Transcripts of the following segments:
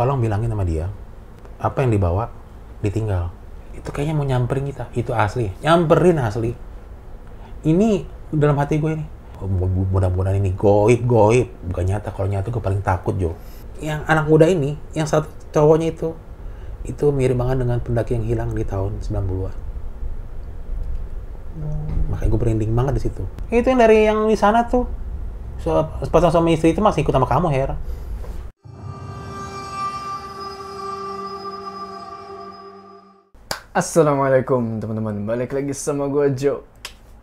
tolong bilangin sama dia apa yang dibawa ditinggal. Itu kayaknya mau nyamperin kita. Itu asli. Nyamperin asli. Ini dalam hati gue ini. Oh, mu- mudah-mudahan ini goib goib. Bukan nyata. Kalau nyata gue paling takut Jo. Yang anak muda ini yang satu cowoknya itu itu mirip banget dengan pendaki yang hilang di tahun 90-an makanya gue merinding banget di situ. Itu yang dari yang di sana tuh. So, sepasang suami istri itu masih ikut sama kamu Her Assalamualaikum teman-teman, balik lagi sama gue Joe.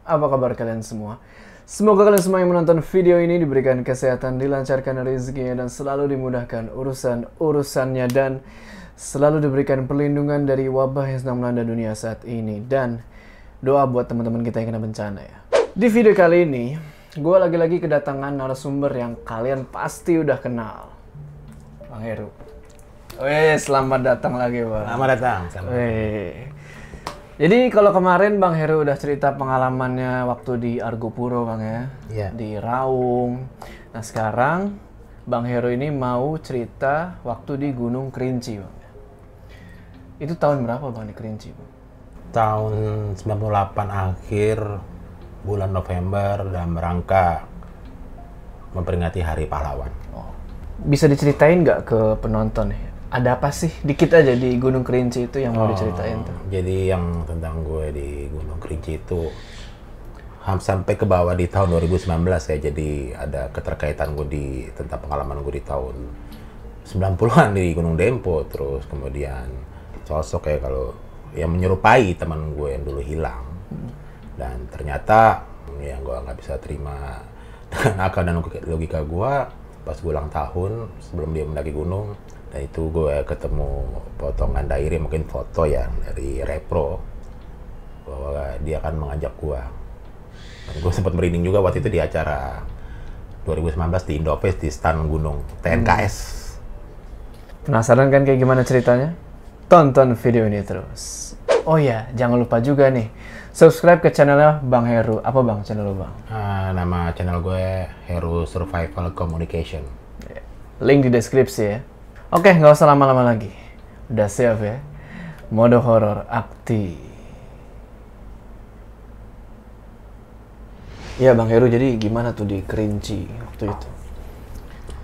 Apa kabar kalian semua? Semoga kalian semua yang menonton video ini diberikan kesehatan, dilancarkan rezekinya dan selalu dimudahkan urusan-urusannya dan selalu diberikan perlindungan dari wabah yang sedang melanda dunia saat ini dan doa buat teman-teman kita yang kena bencana ya. Di video kali ini, gue lagi-lagi kedatangan narasumber yang kalian pasti udah kenal. Bang Heru. Weh, selamat datang lagi, Bang. selamat datang selamat. Weh. Jadi kalau kemarin Bang Heru udah cerita pengalamannya waktu di Argopuro Bang ya, Iya. di Raung. Nah sekarang Bang Heru ini mau cerita waktu di Gunung Kerinci Bang. Itu tahun berapa Bang di Kerinci Bang? tahun 98 akhir bulan November dan merangka memperingati Hari Pahlawan. Oh. Bisa diceritain nggak ke penonton ya? Ada apa sih? Dikit aja di Gunung Kerinci itu yang mau diceritain tuh. Jadi yang tentang gue di Gunung Kerinci itu sampai ke bawah di tahun 2019 ya. Jadi ada keterkaitan gue di tentang pengalaman gue di tahun 90-an di Gunung Dempo. Terus kemudian sosok kayak kalau yang menyerupai teman gue yang dulu hilang. Dan ternyata yang gue nggak bisa terima dengan akal dan logika gue pas gue ulang tahun sebelum dia mendaki gunung dan itu gue ketemu potongan diary mungkin foto ya dari repro bahwa dia akan mengajak gue dan gue sempat merinding juga waktu itu di acara 2019 di Indofest di stand gunung TNKS Penasaran kan kayak gimana ceritanya? Tonton video ini terus. Oh ya, jangan lupa juga nih, subscribe ke channelnya Bang Heru. Apa Bang channel lu Bang? Ah, nama channel gue Hero Survival Communication Link di deskripsi ya. Oke, nggak usah lama-lama lagi. Udah siap ya? Mode horor aktif. Ya Bang Heru, jadi gimana tuh di Kerinci waktu itu?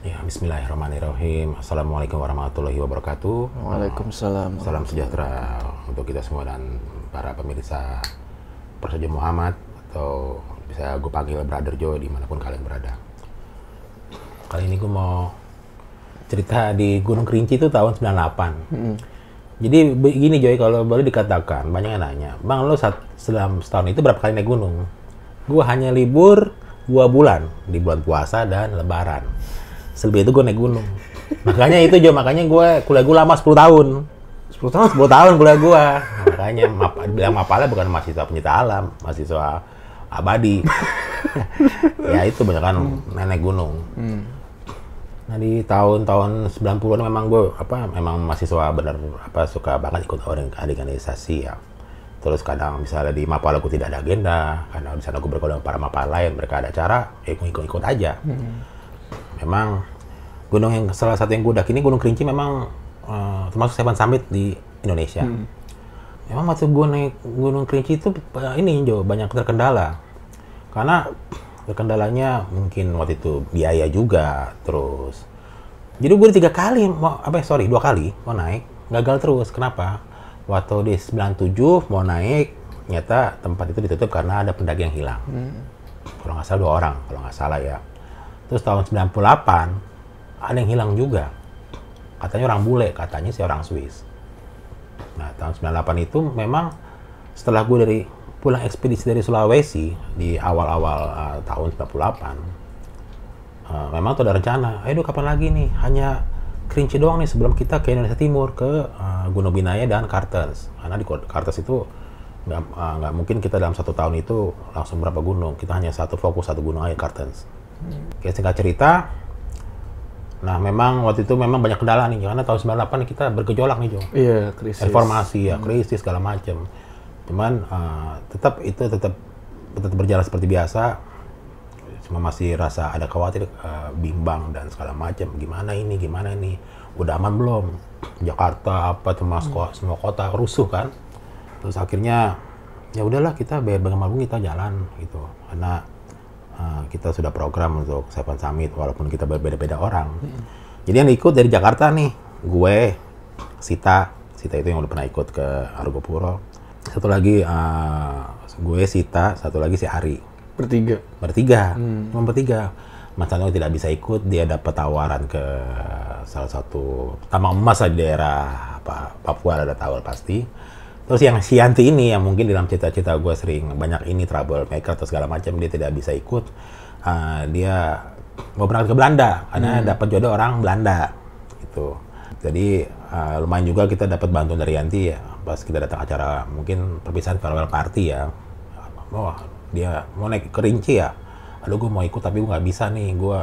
ya Bismillahirrahmanirrahim Assalamualaikum warahmatullahi wabarakatuh Waalaikumsalam. Salam sejahtera untuk kita semua dan para pemirsa Persaja Muhammad atau bisa gue panggil Brother Joe di mana pun kalian berada. Kali ini gue mau cerita di Gunung Kerinci itu tahun 98. Jadi begini Joy, kalau boleh dikatakan, banyak yang nanya, Bang lo saat, dalam setahun itu berapa kali naik gunung? Gue hanya libur dua bulan, di bulan puasa dan lebaran. Selebih itu gue naik gunung. Makanya itu Joy, makanya gue kuliah gue lama 10 tahun. 10 tahun? 10 tahun kuliah gua. Makanya map, bilang mapala bukan mahasiswa penyita alam, mahasiswa abadi. ya itu banyak kan nenek gunung. Nah di tahun-tahun 90-an memang gue apa memang mahasiswa bener apa suka banget ikut orang organisasi ya. Terus kadang misalnya di Mapala gue tidak ada agenda, karena di sana gue bergaul dengan para Mapala lain, mereka ada acara, ya gue ikut-ikut aja. Memang gunung yang salah satu yang gue daki ini Gunung Kerinci memang eh, termasuk Seven Summit di Indonesia. Memang waktu gue naik Gunung Kerinci itu eh, ini Jo banyak terkendala. Karena terkendalanya mungkin waktu itu biaya juga terus. Jadi gue tiga kali mau apa ya, sorry dua kali mau naik gagal terus. Kenapa? Waktu di 97 mau naik ternyata tempat itu ditutup karena ada pendaki yang hilang. Kalau nggak salah dua orang, kalau nggak salah ya. Terus tahun 98 ada yang hilang juga. Katanya orang bule, katanya si orang Swiss. Nah, tahun 98 itu memang setelah gue dari pulang ekspedisi dari Sulawesi di awal-awal uh, tahun 98, uh, memang tuh ada rencana, ayo kapan lagi nih? Hanya Kerinci doang nih sebelum kita ke Indonesia Timur, ke uh, Gunung Binaya dan Kartens. Karena di Kartens itu nggak uh, mungkin kita dalam satu tahun itu langsung berapa gunung. Kita hanya satu fokus satu gunung aja Kartens. Oke, singkat cerita, nah memang waktu itu memang banyak kendala nih, karena tahun 98 kita bergejolak nih, Jo Iya, krisis. reformasi ya krisis segala macam cuman uh, tetap itu tetap tetap berjalan seperti biasa. Cuma masih rasa ada khawatir uh, bimbang dan segala macam. Gimana ini gimana ini? Udah aman belum? Jakarta apa semua semua, semua kota rusuh kan? Terus akhirnya ya udahlah kita bayar bagaimanapun kita jalan gitu. Karena uh, kita sudah program untuk Seven Summit walaupun kita berbeda-beda orang. Jadi yang ikut dari Jakarta nih gue Sita. Sita itu yang udah pernah ikut ke Argopuro satu lagi uh, gue Sita satu lagi si Ari Bertiga. bertiga, cuma bertiga. Mas Tano tidak bisa ikut, dia dapat tawaran ke salah satu tambang emas di daerah apa, Papua ada tahu pasti. Terus yang Sianti ini yang mungkin dalam cita-cita gue sering banyak ini trouble maker atau segala macam dia tidak bisa ikut. Ah, dia mau berangkat ke Belanda karena dapat jodoh orang Belanda gitu. Jadi ah, lumayan juga kita dapat bantuan dari Yanti ya pas kita datang acara mungkin perpisahan farewell party ya. Wah dia mau naik ke Rinci ya. Aduh gue mau ikut tapi gue nggak bisa nih. Gue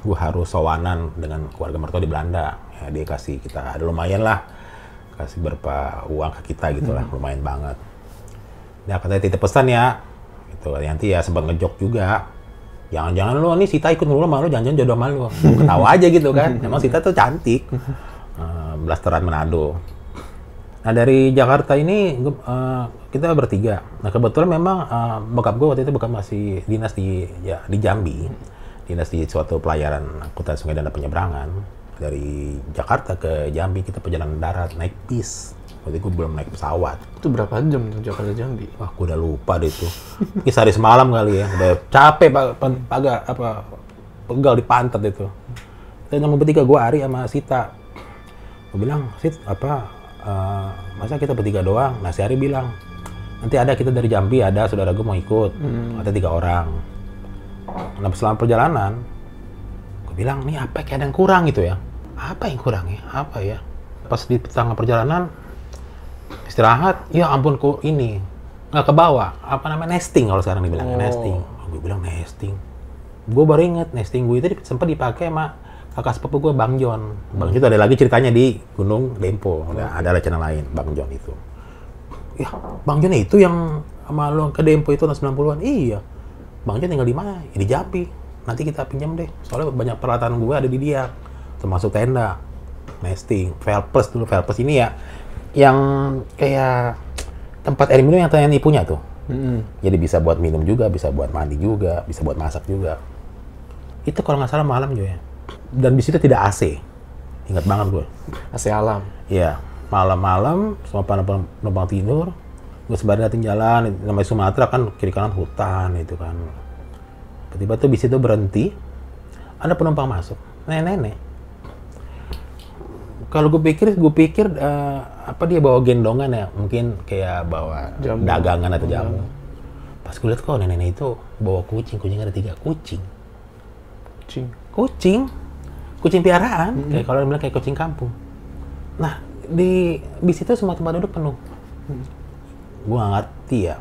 gue harus sowanan dengan keluarga mertua di Belanda. Ya, dia kasih kita ada lumayan lah kasih berapa uang ke kita gitu lah lumayan banget. Dia katanya titip pesan ya. Gitu Yanti ya sempat ngejok juga. Jangan-jangan lu nih Sita ikut dulu sama lu, jangan-jangan jodoh sama lu. Gua Ketawa aja gitu kan. Emang Sita tuh cantik. Blasteran Manado. Nah dari Jakarta ini eh, kita bertiga. Nah kebetulan memang eh, bokap gue waktu itu bukan masih dinas di ya, di Jambi, dinas di suatu pelayaran angkutan sungai dan penyeberangan dari Jakarta ke Jambi kita perjalanan darat naik bis. Waktu itu gue belum naik pesawat. Itu berapa jam tuh Jakarta Jambi? Wah, gue udah lupa deh itu. Ini sehari semalam kali ya. Udah capek pak, apa pegal di pantat itu. Dan yang bertiga gue Ari sama Sita. Gue bilang, Sit, apa eh, masa kita bertiga doang? Nah si Ari bilang, nanti ada kita dari Jambi ada saudara gue mau ikut. Ada tiga orang. Nah selama perjalanan, gue bilang nih apa kayak ada yang kurang gitu ya? Apa yang kurang ya? Apa ya? Pas di tengah perjalanan, istirahat ya ampun kok ini nggak ke bawah apa namanya nesting kalau sekarang dibilang Oh. nesting gue bilang nesting gue baru inget nesting gue itu sempat dipakai sama kakak sepupu gue Bang John. Bang John itu ada lagi ceritanya di Gunung Dempo ada ada channel lain Bang John itu. Ya Bang John itu yang sama lo ke Dempo itu tahun 90-an iya. Bang John tinggal di mana? Ya, di Jambi. Nanti kita pinjam deh. Soalnya banyak peralatan gue ada di dia. Termasuk tenda nesting Velpes dulu. Velpes ini ya yang kayak tempat air minum yang TNI punya tuh. Mm-mm. jadi bisa buat minum juga bisa buat mandi juga bisa buat masak juga. Itu kalau nggak salah malam juga ya dan di situ tidak AC ingat banget gue AC alam. Iya, malam-malam semua penumpang, penumpang tidur, gue sebarin jalan, namanya Sumatera kan kiri kanan hutan itu kan. Tiba-tiba tuh bis itu berhenti, ada penumpang masuk, nenek-nenek. Kalau gue pikir, gue pikir eh, apa dia bawa gendongan ya, mungkin kayak bawa Jamu. dagangan atau jamu. Pas gue lihat kok nenek-nenek itu bawa kucing, kucing ada tiga kucing Cing. kucing kucing piaraan. Kayak kalau bilang kayak kucing kampung. Nah di bis itu semua tempat duduk penuh. Gua nggak ngerti ya.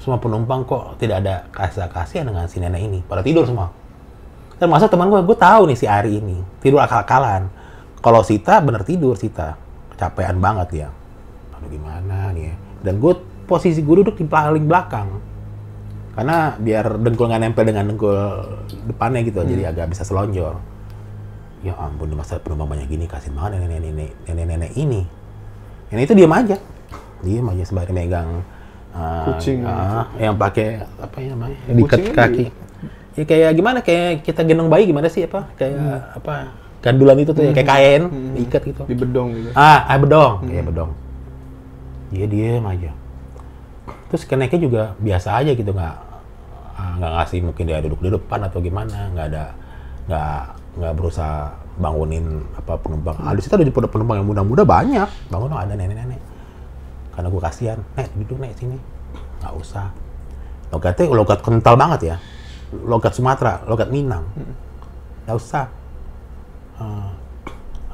Semua penumpang kok tidak ada kasih kasihan dengan si nenek ini. Pada tidur semua. Termasuk teman gua gue tahu nih si Ari ini. Tidur akal-akalan. Kalau Sita bener tidur Sita. Kecapean banget ya aduh gimana nih ya? Dan gue posisi gue duduk di paling belakang. Karena biar dengkul nggak nempel dengan dengkul depannya gitu jadi agak bisa selonjor ya ampun masa penumpang banyak gini kasih banget nenek-nenek nenek-nenek ini nenek itu diam aja diam aja sembari megang uh, Kucing. uh, yang pakai apa ya namanya diikat ini- kaki ya kayak gimana kayak kita gendong bayi gimana sih apa kayak apa gandulan itu tuh ya kayak kain diikat gitu Di bedong gitu. Ah, ah bedong. Iya bedong. Dia diem aja. Terus keneknya juga biasa aja gitu nggak ah, nggak ngasih mungkin dia duduk di depan atau gimana nggak ada nggak nggak berusaha bangunin apa penumpang. Ah, di situ ada penumpang yang muda-muda banyak. Bangun dong ada nenek-nenek. Karena gue kasihan, nek duduk nek sini. Nggak usah. Logatnya logat kental banget ya. Logat Sumatera, logat Minang. Nggak usah. Ah,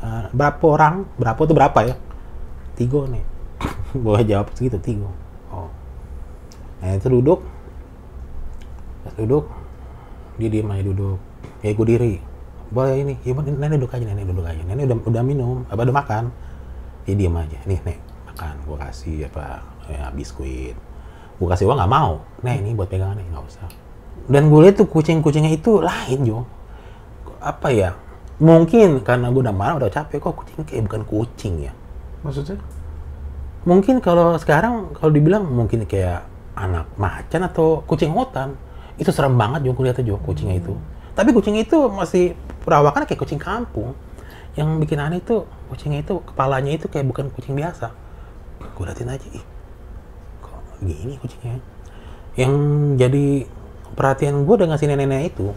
ah, berapa orang? Berapa tuh berapa ya? Tigo nih. Gue jawab segitu, tigo. Oh. Nah itu duduk. Duduk. Dia diem aja duduk. Ya gue diri. Boleh ini. Ya nenek duduk aja, nenek duduk aja. Nenek udah, udah minum, apa udah makan. Dia diem aja. Nih, nek, makan. Gue kasih apa, ya biskuit. Gue kasih uang nggak mau. Nek, ini buat pegangan nih, nggak usah. Dan gue lihat tuh kucing-kucingnya itu lain, Jo. Apa ya? mungkin karena gue udah marah udah capek kok kucing kayak bukan kucing ya Maksudnya? mungkin kalau sekarang kalau dibilang mungkin kayak anak macan atau kucing hutan itu serem banget juga lihatnya juga kucingnya itu tapi kucing itu masih perawakannya kayak kucing kampung. Yang bikin aneh itu kucingnya itu kepalanya itu kayak bukan kucing biasa. Gue liatin aja ih kok gini kucingnya? Yang jadi perhatian gue dengan si nenek-nenek itu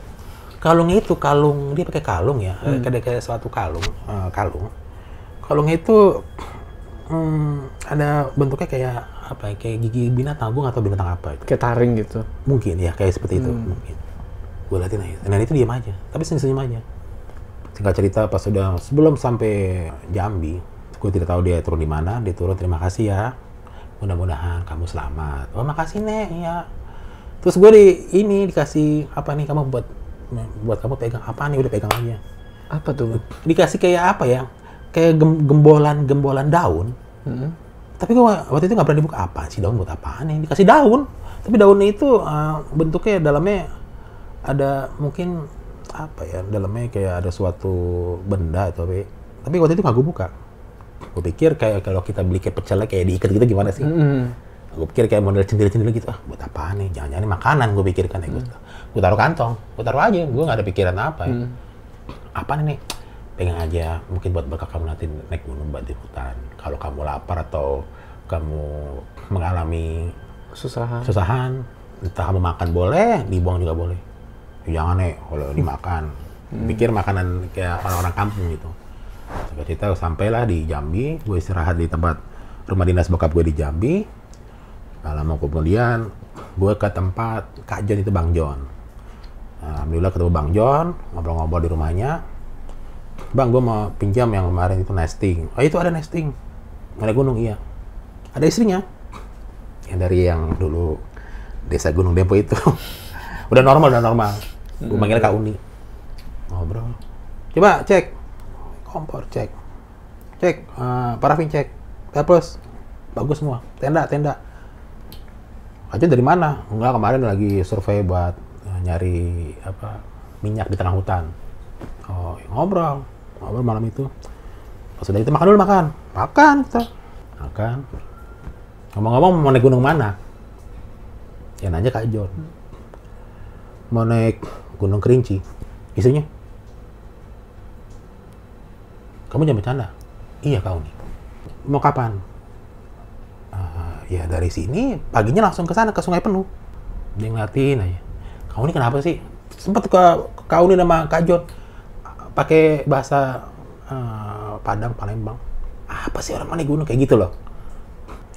kalungnya itu kalung dia pakai kalung ya kayak kayak suatu kalung eh, kalung. Kalungnya itu hmm, ada bentuknya kayak apa ya, kayak gigi binatang gue tahu binatang apa itu. Kayak taring gitu. mungkin ya kayak seperti itu mungkin gue liatin aja. Nenek itu diam aja. Tapi senyum senyum aja. Singkat cerita pas sudah sebelum sampai Jambi gue tidak tahu dia turun di mana dia turun terima kasih ya. Mudah-mudahan kamu selamat. Oh makasih nek. Ya terus gue di ini dikasih apa nih kamu buat buat kamu pegang apa nih? Udah pegang aja. Apa tuh, dikasih kayak apa ya? Kayak gem- gembolan gembolan daun. Hmm. tapi gue waktu itu nggak berani buka apa sih daun? Buat apaan nih? Dikasih daun. Tapi daunnya itu uh, bentuknya dalamnya ada mungkin apa ya dalamnya kayak ada suatu benda atau apa tapi waktu itu nggak gue buka. Gue pikir kayak kalau kita beli kayak pecelnya kayak diikat gitu gimana sih? Hmm. gue pikir kayak model cendil-cendil gitu. Ah buat apaan nih? Jangan-jangan ini makanan gue pikirkan ya gue gue taruh kantong gue taruh aja gue nggak ada pikiran apa ya. Apa nih pegang aja mungkin buat bekal kamu nanti naik gunung buat di hutan. Kalau kamu lapar atau kamu mengalami Susah. kesusahan entah kamu makan boleh dibuang juga boleh. ya, jangan nih kalau dimakan pikir makanan kayak orang-orang kampung gitu. Cerita sampailah di Jambi gue istirahat di tempat rumah dinas bokap gue di Jambi. Nah, lama kemudian gue ke tempat Kak John itu Bang John. Nah, Alhamdulillah ketemu Bang John ngobrol-ngobrol di rumahnya. Bang gue mau pinjam yang kemarin itu nesting. Oh itu ada nesting. Ada gunung iya. Ada istrinya. Yang dari yang dulu desa Gunung Dempo itu. Udah normal udah normal gue manggilnya Kak Uni. Ngobrol. Coba cek. Kompor cek. Cek eh, parafin cek. Terus bagus semua. Tenda tenda. Aja dari mana? Enggak kemarin lagi survei buat eh, nyari apa minyak di tengah hutan. Oh ngobrol. Ngobrol malam itu. Pas sudah itu makan dulu makan. Makan kita makan. Ngomong-ngomong mau naik gunung mana? Ya nanya Kak John. Mau naik gunung kerinci. Istrinya? Kamu jangan bercanda. Iya kau nih. Mau kapan? "Ah, ya dari sini paginya langsung ke sana ke sungai penuh. Dia ngeliatin aja. Kamu ini kenapa sih? Sempat ke, kau nih nama Kak John pakai bahasa eh, Padang Palembang. Apa sih orang naik gunung? Kayak gitu loh.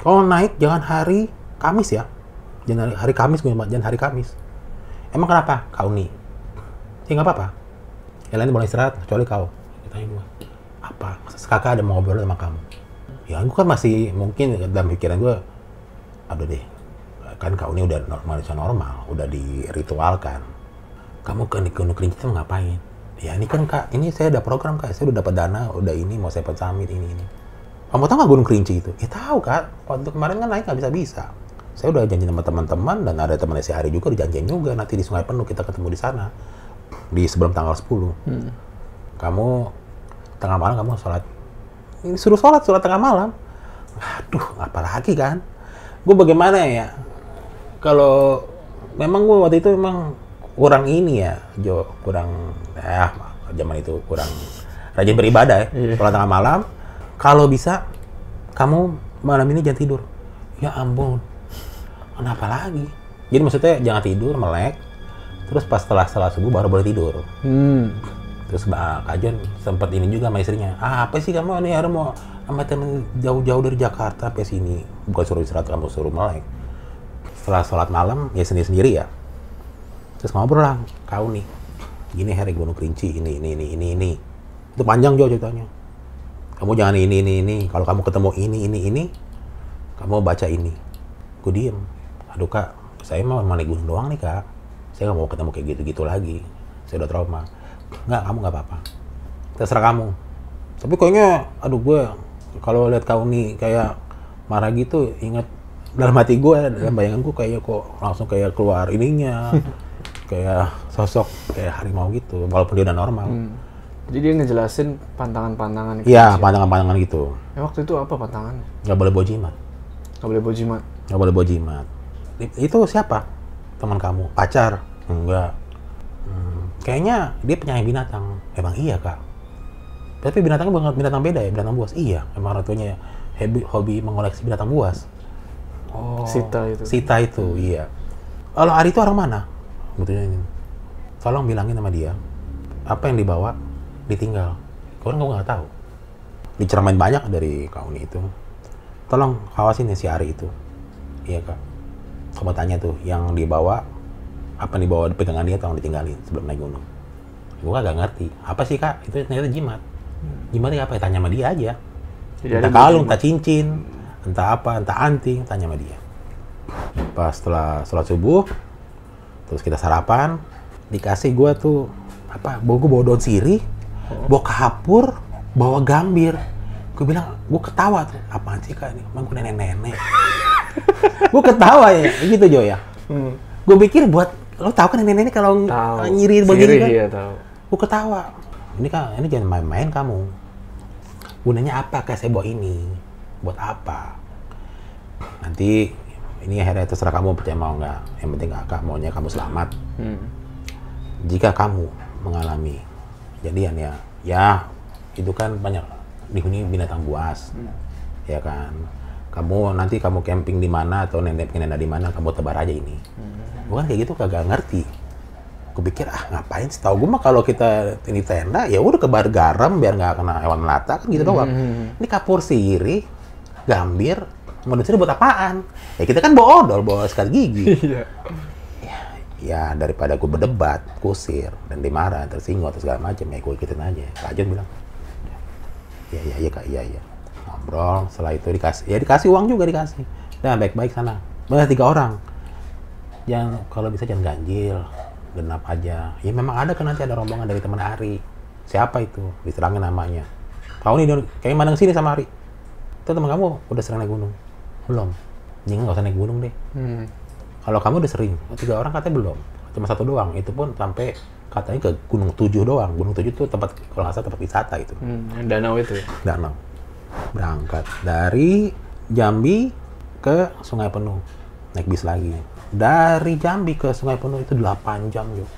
Kalau naik jangan hari Kamis ya? Jangan hari, hari Kamis jangan hari Kamis. Emang kenapa? Kau nih ya nggak apa-apa. Yang lain boleh istirahat kecuali kau. Tanya gue apa? Kakak ada mau ngobrol sama kamu? Ya gue kan masih mungkin dalam pikiran gue aduh deh kan kau ini udah normal normal udah diritualkan. Kamu ke Gunung Kerinci itu ngapain? Ya ini kan kak ini saya ada program kak. Saya udah dapat dana udah ini mau saya summit ini ini. Kamu tahu nggak Gunung Kerinci itu? Ya tahu kak. Waktu kemarin kan naik nggak bisa bisa saya udah janji sama teman-teman dan ada teman si hari juga dijanjiin juga nanti di Sungai Penuh kita ketemu di sana di sebelum tanggal 10 kamu tengah malam kamu sholat. Ini suruh sholat sholat tengah malam. Aduh apalagi kan? Gue bagaimana ya? Kalau memang gue waktu itu memang kurang ini ya Jo kurang ya zaman itu kurang rajin beribadah ya Iya. sholat tengah malam. Kalau bisa kamu malam ini jangan tidur. Ya ampun kenapa lagi? Jadi maksudnya jangan tidur melek terus pas setelah setelah subuh baru boleh tidur Hmm. Terus Mbak Kajon sempat ini juga sama istrinya. Ah, apa sih kamu ini harus mau sama temen jauh-jauh dari Jakarta sampai sini. Bukan suruh istirahat, kamu suruh melek. Setelah sholat malam, ya sendiri-sendiri ya. Terus ngobrol lah, kau nih. Gini hari Gunung Kerinci, ini, ini, ini, ini, ini. Itu panjang jauh ceritanya. Kamu jangan ini, ini, ini. Kalau kamu ketemu ini, ini, ini, kamu baca ini. Gue diem. Aduh kak, saya mau naik gunung doang nih kak. Saya nggak mau ketemu kayak gitu-gitu lagi. Saya udah trauma. Nggak, kamu nggak apa-apa. Terserah kamu. Tapi kayaknya, aduh gue kalau lihat kau nih kayak marah gitu, ingat dalam hati gue, dalam bayangan gue kayak kok langsung kayak keluar ininya, kayak sosok kayak harimau gitu, walaupun dia udah normal. Jadi dia ngejelasin pantangan-pantangan. Iya, pantangan-pantangan gitu. Eh, waktu itu apa pantangannya? Nggak boleh bawa jimat. Gak boleh bawa jimat. Nggak boleh bawa jimat. Itu siapa? Teman kamu? Pacar? Enggak. Hmm, kayaknya dia penyayang binatang. Emang iya, Kak. Tapi binatangnya bukan binatang beda ya, binatang buas. Iya, emang orang tuanya hobi, hobi mengoleksi binatang buas. Oh. Sita itu. Sita itu, iya. Kalau Ari itu orang mana? Gitu ini. Tolong bilangin sama dia, apa yang dibawa ditinggal. Kau gue nggak tahu. Diceramain banyak dari kauni itu. Tolong kawasin ya si Ari itu. Iya kak. Kamu tanya tuh, yang dibawa apa dibawa di pegangan dia tolong ditinggalin sebelum naik gunung. Gue gak ngerti. Apa sih kak? Itu ternyata jimat. Jimatnya apa? Ya, tanya sama dia aja. Jadi entah kalung, jimat. entah cincin, entah apa, entah anting, tanya sama dia. Pas setelah sholat subuh, terus kita sarapan, dikasih gua tuh apa? Bawa gua bawa daun sirih, bawa kapur, bawa gambir. Gue bilang, gua ketawa tuh. Apaan sih kak ini? Emang gue nenek-nenek. gue ketawa ya, gitu Jo ya. Hmm. Gue pikir buat lo tau kan nenek-nenek kalau nyiri begini kan? Iya tahu. Gue ketawa. Ini kan, ini jangan main-main kamu. Gunanya apa kayak saya bawa ini? Buat apa? Nanti ini akhirnya terserah kamu percaya mau nggak. Yang penting kakak maunya kamu selamat. Hmm. Jika kamu mengalami kejadian ya, ya itu kan banyak dihuni binatang buas, ya kan. Kamu nanti kamu camping di mana atau nenek nenek di mana, kamu tebar aja ini. Bukan kayak gitu kagak ngerti. Gue pikir ah ngapain? Setahu gue mah kalau kita ini tenda ya udah kebar garam biar nggak kena hewan melata kan gitu doang. Ini kapur sirih, gambir, manusia buat apaan? Ya kita kan bawa odol, bawa sikat gigi. Iya. ya daripada gue berdebat, kusir, dan dimarah, tersinggung atau segala macam, ya gue ikutin aja. Jun bilang, iya iya iya kak, iya iya. Ngobrol, setelah itu dikasih, ya dikasih uang juga dikasih. Dan baik-baik sana. Banyak tiga orang. Jangan kalau bisa jangan ganjil, genap aja. Ya memang ada kan nanti ada rombongan dari teman Ari. Siapa itu? Diterangin namanya. Kau nih kayak mandang sini sama Ari. Itu teman kamu udah sering naik gunung? Belum. Jangan nggak usah naik gunung deh. Hmm. Kalau kamu udah sering, tiga orang katanya belum. Cuma satu doang. Itu pun sampai katanya ke Gunung Tujuh doang. Gunung Tujuh itu tempat, kalau nggak salah tempat wisata itu. Hmm. yang Danau itu ya. Danau. Berangkat dari Jambi ke Sungai Penuh. Naik bis lagi. Dari Jambi ke Sungai Penuh itu 8 jam juga.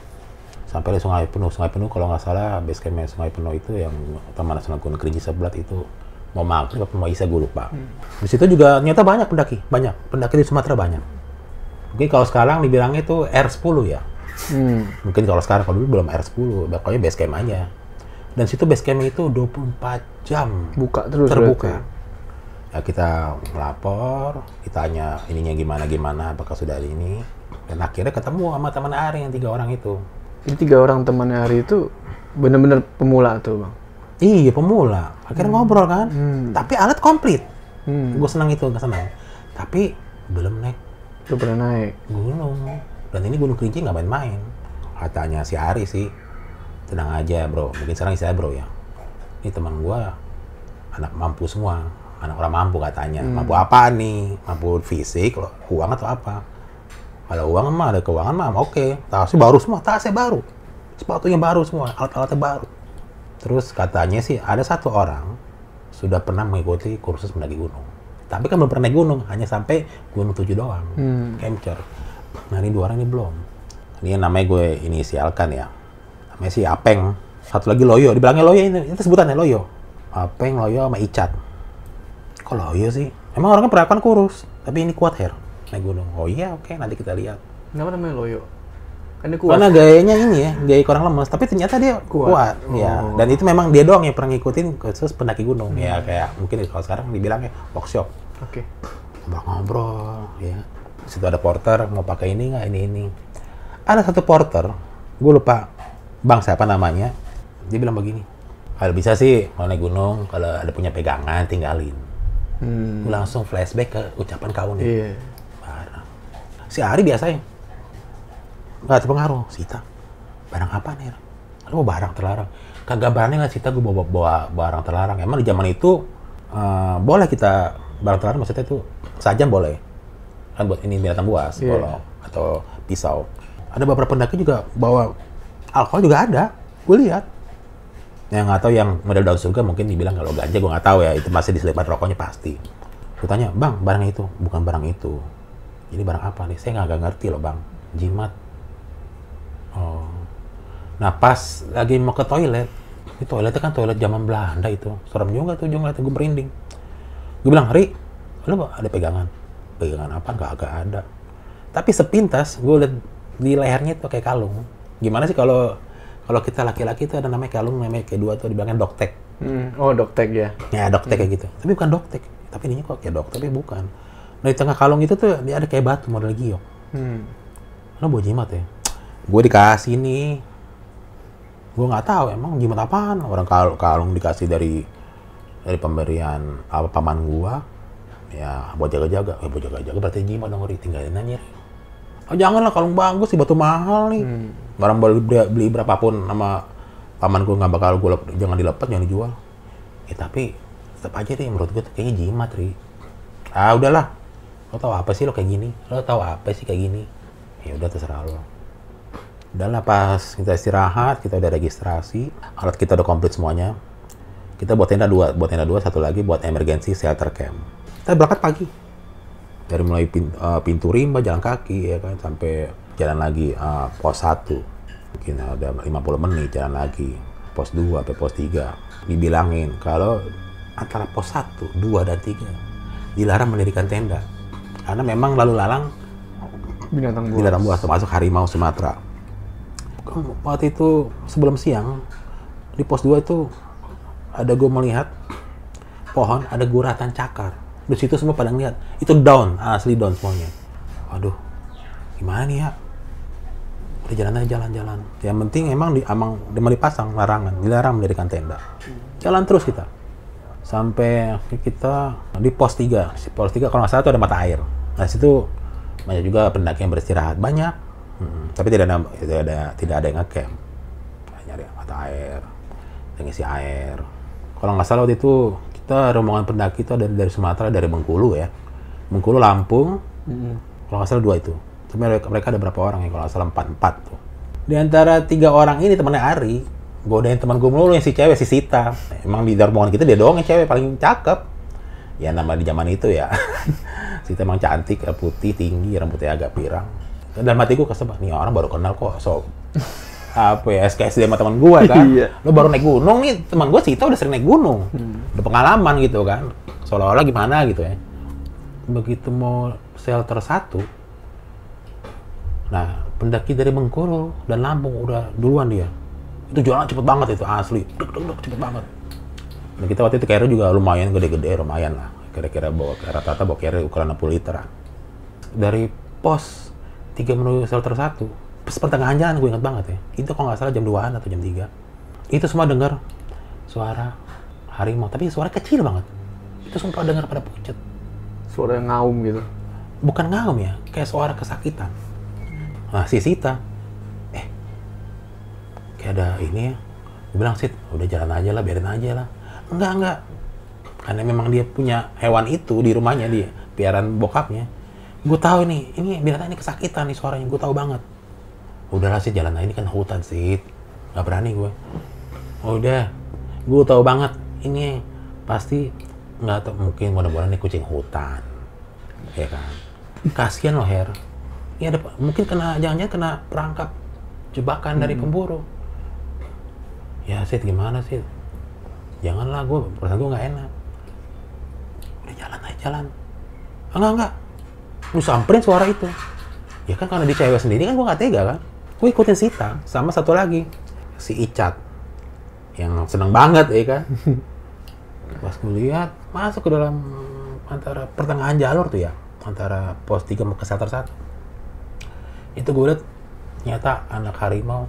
Sampai di Sungai Penuh. Sungai Penuh kalau nggak salah base campnya Sungai Penuh itu yang Taman Nasional Gunung Kerinci Sebelat itu mau maghrib apa mau isya gue lupa. Di situ juga ternyata banyak pendaki, banyak pendaki di Sumatera banyak. Mungkin kalau sekarang dibilangnya itu R10 ya. Hmm. Mungkin kalau sekarang kalau dulu belum R10, pokoknya base camp aja. Dan situ base camp itu 24 jam Buka terus terbuka. berarti. Ya kita melapor, ditanya ininya gimana gimana, apakah sudah ada ini. Dan akhirnya ketemu sama teman Ari yang tiga orang itu. Jadi tiga orang temannya hari itu bener-bener pemula tuh bang. Iya pemula. Akhirnya ngobrol kan. Hmm. Tapi alat komplit. Hmm. Gue senang itu, gue senang. Tapi belum naik Lu pernah naik. gunung. Dan ini gunung kerinci nggak main-main. Katanya si Ari sih, tenang aja bro. Mungkin sekarang istilah bro ya. Ini teman gua anak mampu semua. Anak orang mampu katanya. Mampu apa nih? Mampu fisik, loh, uang atau apa? Kalau uang mah ada keuangan mah oke. Tasnya baru semua, tasnya baru. Sepatunya baru semua, alat-alatnya baru. Terus katanya sih ada satu orang sudah pernah mengikuti kursus mendaki gunung. Tapi kan belum pernah naik gunung, hanya sampai gunung tujuh doang. Hmm. Capture. Nah ini dua orang ini belum. Ini yang namanya gue inisialkan ya. Namanya si Apeng. Satu lagi Loyo. Dibilangnya Loyo ini. Itu sebutannya Loyo. Apeng, Loyo, sama Icat. Kok Loyo sih? Emang orangnya perawakan kurus. Tapi ini kuat hair. Naik gunung. Oh iya oke nanti kita lihat. Kenapa namanya loyo? Kan dia kuat. Karena gayanya ini ya, gaya orang lemes. Tapi ternyata dia Kuat. kuat. ya. Oh. Dan itu memang dia doang yang pernah ngikutin khusus pendaki gunung. Ya kayak mungkin kalau sekarang dibilangnya workshop. Oke. ngobrol-ngobrol ya Di situ ada porter mau pakai ini nggak ini ini ada satu porter gue lupa bang siapa namanya dia bilang begini kalau bisa sih kalau naik gunung kalau ada punya pegangan tinggalin Hmm. langsung flashback ke ucapan kau nih. Barang. Si Ari biasanya nggak terpengaruh. Sita barang apa nih lu bawa barang terlarang. Kagak berani lah Sita gue bawa, bawa barang terlarang? Emang di zaman itu eh, boleh kita barang terlarang? Maksudnya itu sajam boleh. Kan buat ini binatang buas golok atau pisau. Ada beberapa pendaki juga bawa alkohol juga ada. Gue lihat yang nggak tahu yang model daun surga mungkin dibilang kalau ganja gue nggak tahu ya itu masih diselipan rokoknya pasti. Gue tanya bang barang itu? Bukan barang itu. Ini barang apa nih? Saya nggak ngerti loh bang. Jimat. Oh. Nah pas lagi mau ke toilet itu toiletnya kan toilet zaman Belanda itu serem juga tuh ujung gue merinding. Gue bilang Ri lu ada pegangan? Pegangan apa? Nggak agak ada. Tapi sepintas gue liat di lehernya itu kayak kalung. Gimana sih kalau kalau kita laki-laki itu ada namanya kalung namanya kedua tuh dibilangnya doktek Hmm. Oh, doktek ya. ya doktek kayak gitu. Tapi bukan doktek tapi ini kok kayak doktek tapi bukan. Nah di tengah kalung itu tuh dia ada kayak batu model giok. Hmm. lo bawa jimat ya? Gue dikasih nih. Gue nggak tahu emang jimat apaan? Orang kalung, kalung dikasih dari dari pemberian apa paman gua. Ya buat jaga-jaga. Eh buat jaga-jaga berarti jimat dong tinggalin aja. Oh jangan lah kalung bagus sih batu mahal nih. Barang beli, beli, berapapun sama paman gua nggak bakal gua lep- jangan dilepas jangan dijual. Ya tapi tetap aja deh menurut tuh kayaknya jimat ri. Ah udahlah. Lo tau apa sih lo kayak gini? Lo tau apa sih kayak gini? Ya udah terserah lo. Udahlah pas kita istirahat kita udah registrasi alat kita udah komplit semuanya. Kita buat tenda dua buat tenda dua satu lagi buat emergency shelter camp. Kita berangkat pagi dari mulai pin- eh, pintu rimba jalan kaki ya kan sampai jalan lagi eh, pos 1 mungkin ada 50 menit jalan lagi pos 2 sampai pos 3 dibilangin kalau antara pos 1, 2 dan 3 dilarang mendirikan tenda. Karena memang lalu lalang Binatang buas. dilarang buas termasuk harimau Sumatera. Waktu itu sebelum siang di pos 2 itu ada gue melihat pohon ada guratan cakar di situ semua pada ngeliat. Itu daun asli daun semuanya. Waduh gimana nih ya? Udah jalan aja jalan-jalan. Yang penting emang di emang emang dipasang larangan. Dilarang mendirikan tenda. Jalan terus kita. Sampai kita di pos 3 di pos 3 kalau nggak salah itu ada mata air. Nah situ banyak juga pendaki yang beristirahat. Banyak. Hmm, tapi tidak ada tidak ada tidak ada yang ngecamp. Nyari mata air. Yang air. Kalau nggak salah waktu itu kita rombongan pendaki itu ada dari Sumatera dari Bengkulu ya. Bengkulu Lampung. Hmm. kalau nggak salah dua itu. Tapi mereka, mereka ada berapa orang ya? Kalau nggak salah empat empat tuh. Di antara tiga orang ini temannya Ari. Godain teman gue mulu yang si cewek si Sita. Emang di rombongan kita dia doang yang cewek paling cakep. Ya nama di zaman itu ya. Sita emang cantik putih tinggi rambutnya agak pirang. Dan mati gue kesel nih orang baru kenal kok so apa ya SKSD sama teman gue kan. Iya. lo baru naik gunung nih teman gue Sita udah sering naik gunung. Udah pengalaman gitu kan. Seolah-olah gimana gitu ya. Begitu mau shelter satu nah pendaki dari Bengkulu dan Lampung udah duluan dia. Itu jualan cepet banget itu asli. Dek dek dek cepet banget. Nah kita waktu itu carrier juga lumayan gede-gede lumayan lah. Kira-kira bawa rata-rata bawa carrier ukuran 60 literan. Dari pos 3 menuju shelter 1 pas pertengahan jalan gue ingat banget ya itu kalau nggak salah jam 2an atau jam 3 itu semua dengar suara harimau tapi suara kecil banget itu semua dengar pada pucet Suara yang ngaum gitu. bukan ngaum ya, kayak suara kesakitan. Nah, si Sita, eh, kayak ada ini ya. Gue bilang, Sit, udah jalan aja lah, biarin aja lah. Enggak, enggak. Karena memang dia punya hewan itu di rumahnya, dia piaran bokapnya. Gue tahu nih, ini binatang ini kesakitan nih suaranya, gue tahu banget. Udahlah sih jalan aja, ini kan hutan sih. Gak berani gue. Oh, udah, gue tahu banget. Ini pasti nggak tahu mungkin mudah-mudahan ini kucing hutan. Ya kan? Kasihan loh Her. Ini ada mungkin kena jangan-jangan kena perangkap jebakan dari pemburu. Ya Sid gimana sih janganlah gue perasaan gue nggak enak. Udah jalan aja jalan. Enggak enggak. Lu samperin suara itu. Ya kan karena di cewek sendiri kan gue nggak tega kan gue ikutin Sita sama satu lagi. Si Icat yang seneng banget ya kan? Pas gue lihat masuk ke dalam antara pertengahan jalur tuh ya antara pos 3 mau ke shelter 1 itu gue lihat nyata anak harimau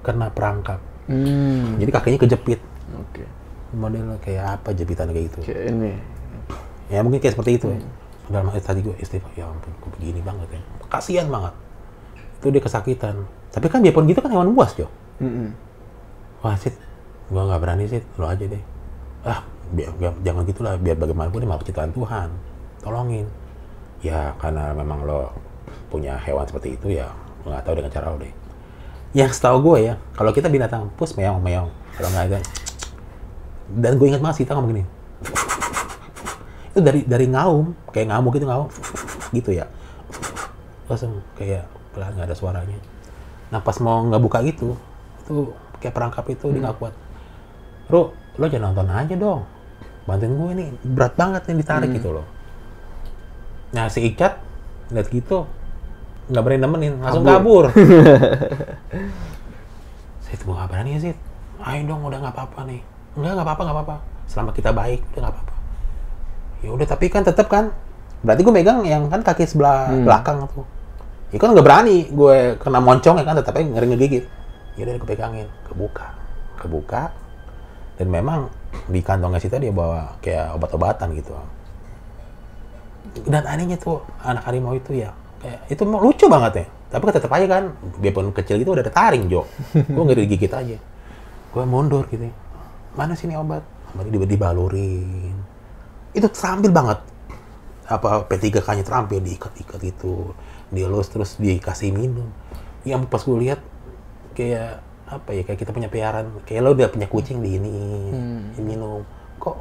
kena perangkap. Hmm. jadi kakinya kejepit. Oke. model kayak apa jepitan kayak gitu? Kayak ini. ya mungkin kayak seperti itu ya. Dalam hati tadi gue istighfar ya ampun kok begini banget ya. Kasihan banget. Itu dia kesakitan tapi kan biarpun gitu kan hewan buas Jo. Mm-mm. wah Sid gue nggak berani Sid. Lo aja deh. Ah biar, biar- jangan gitulah. Biar bagaimanapun ini makhluk ciptaan Tuhan. Tolongin. Ya karena memang lo punya hewan seperti itu ya nggak tahu dengan cara lo deh. Yang setahu gue ya kalau kita binatang pus meong meong. Kalau nggak ada dan gue ingat banget Sita ngomong gini. Itu dari dari ngaum. Kayak ngamuk gitu ngaum. Gitu ya. Langsung kayak pelan nggak ada suaranya nah pas mau nggak buka gitu itu kayak perangkap itu dia nggak kuat. Bro lo jangan nonton aja dong. Bantuin gue nih berat banget nih ditarik gitu loh. Nah si Icat lihat gitu nggak berani nemenin langsung kabur, Sid gue nggak berani ya Sid ayo dong udah nggak apa-apa nih. Enggak nggak apa-apa nggak apa-apa. Selama kita baik udah nggak apa-apa. Ya udah tapi kan tetap kan berarti gue megang yang kan kaki sebelah belakang tuh ya kan nggak berani gue kena moncong ya kan tetap aja ngeri ngegigit. Ya udah gue pegangin kebuka kebuka. Dan memang di kantongnya Sita dia bawa kayak obat-obatan gitu. Dan anehnya tuh anak harimau itu ya kayak itu lucu banget ya. Tapi kan tetap aja kan biarpun kecil gitu udah ada taring Jo. Gue ngeri digigit aja. Gue mundur gitu ya. mana sini obat? Sama dia dibalurin. Itu terampil banget. Apa P3K nya terampil diikat-ikat gitu dielus terus dikasih minum. Yang pas gue lihat kayak apa ya kayak kita punya piaran. Kayak lo udah punya kucing di ini minum. Kok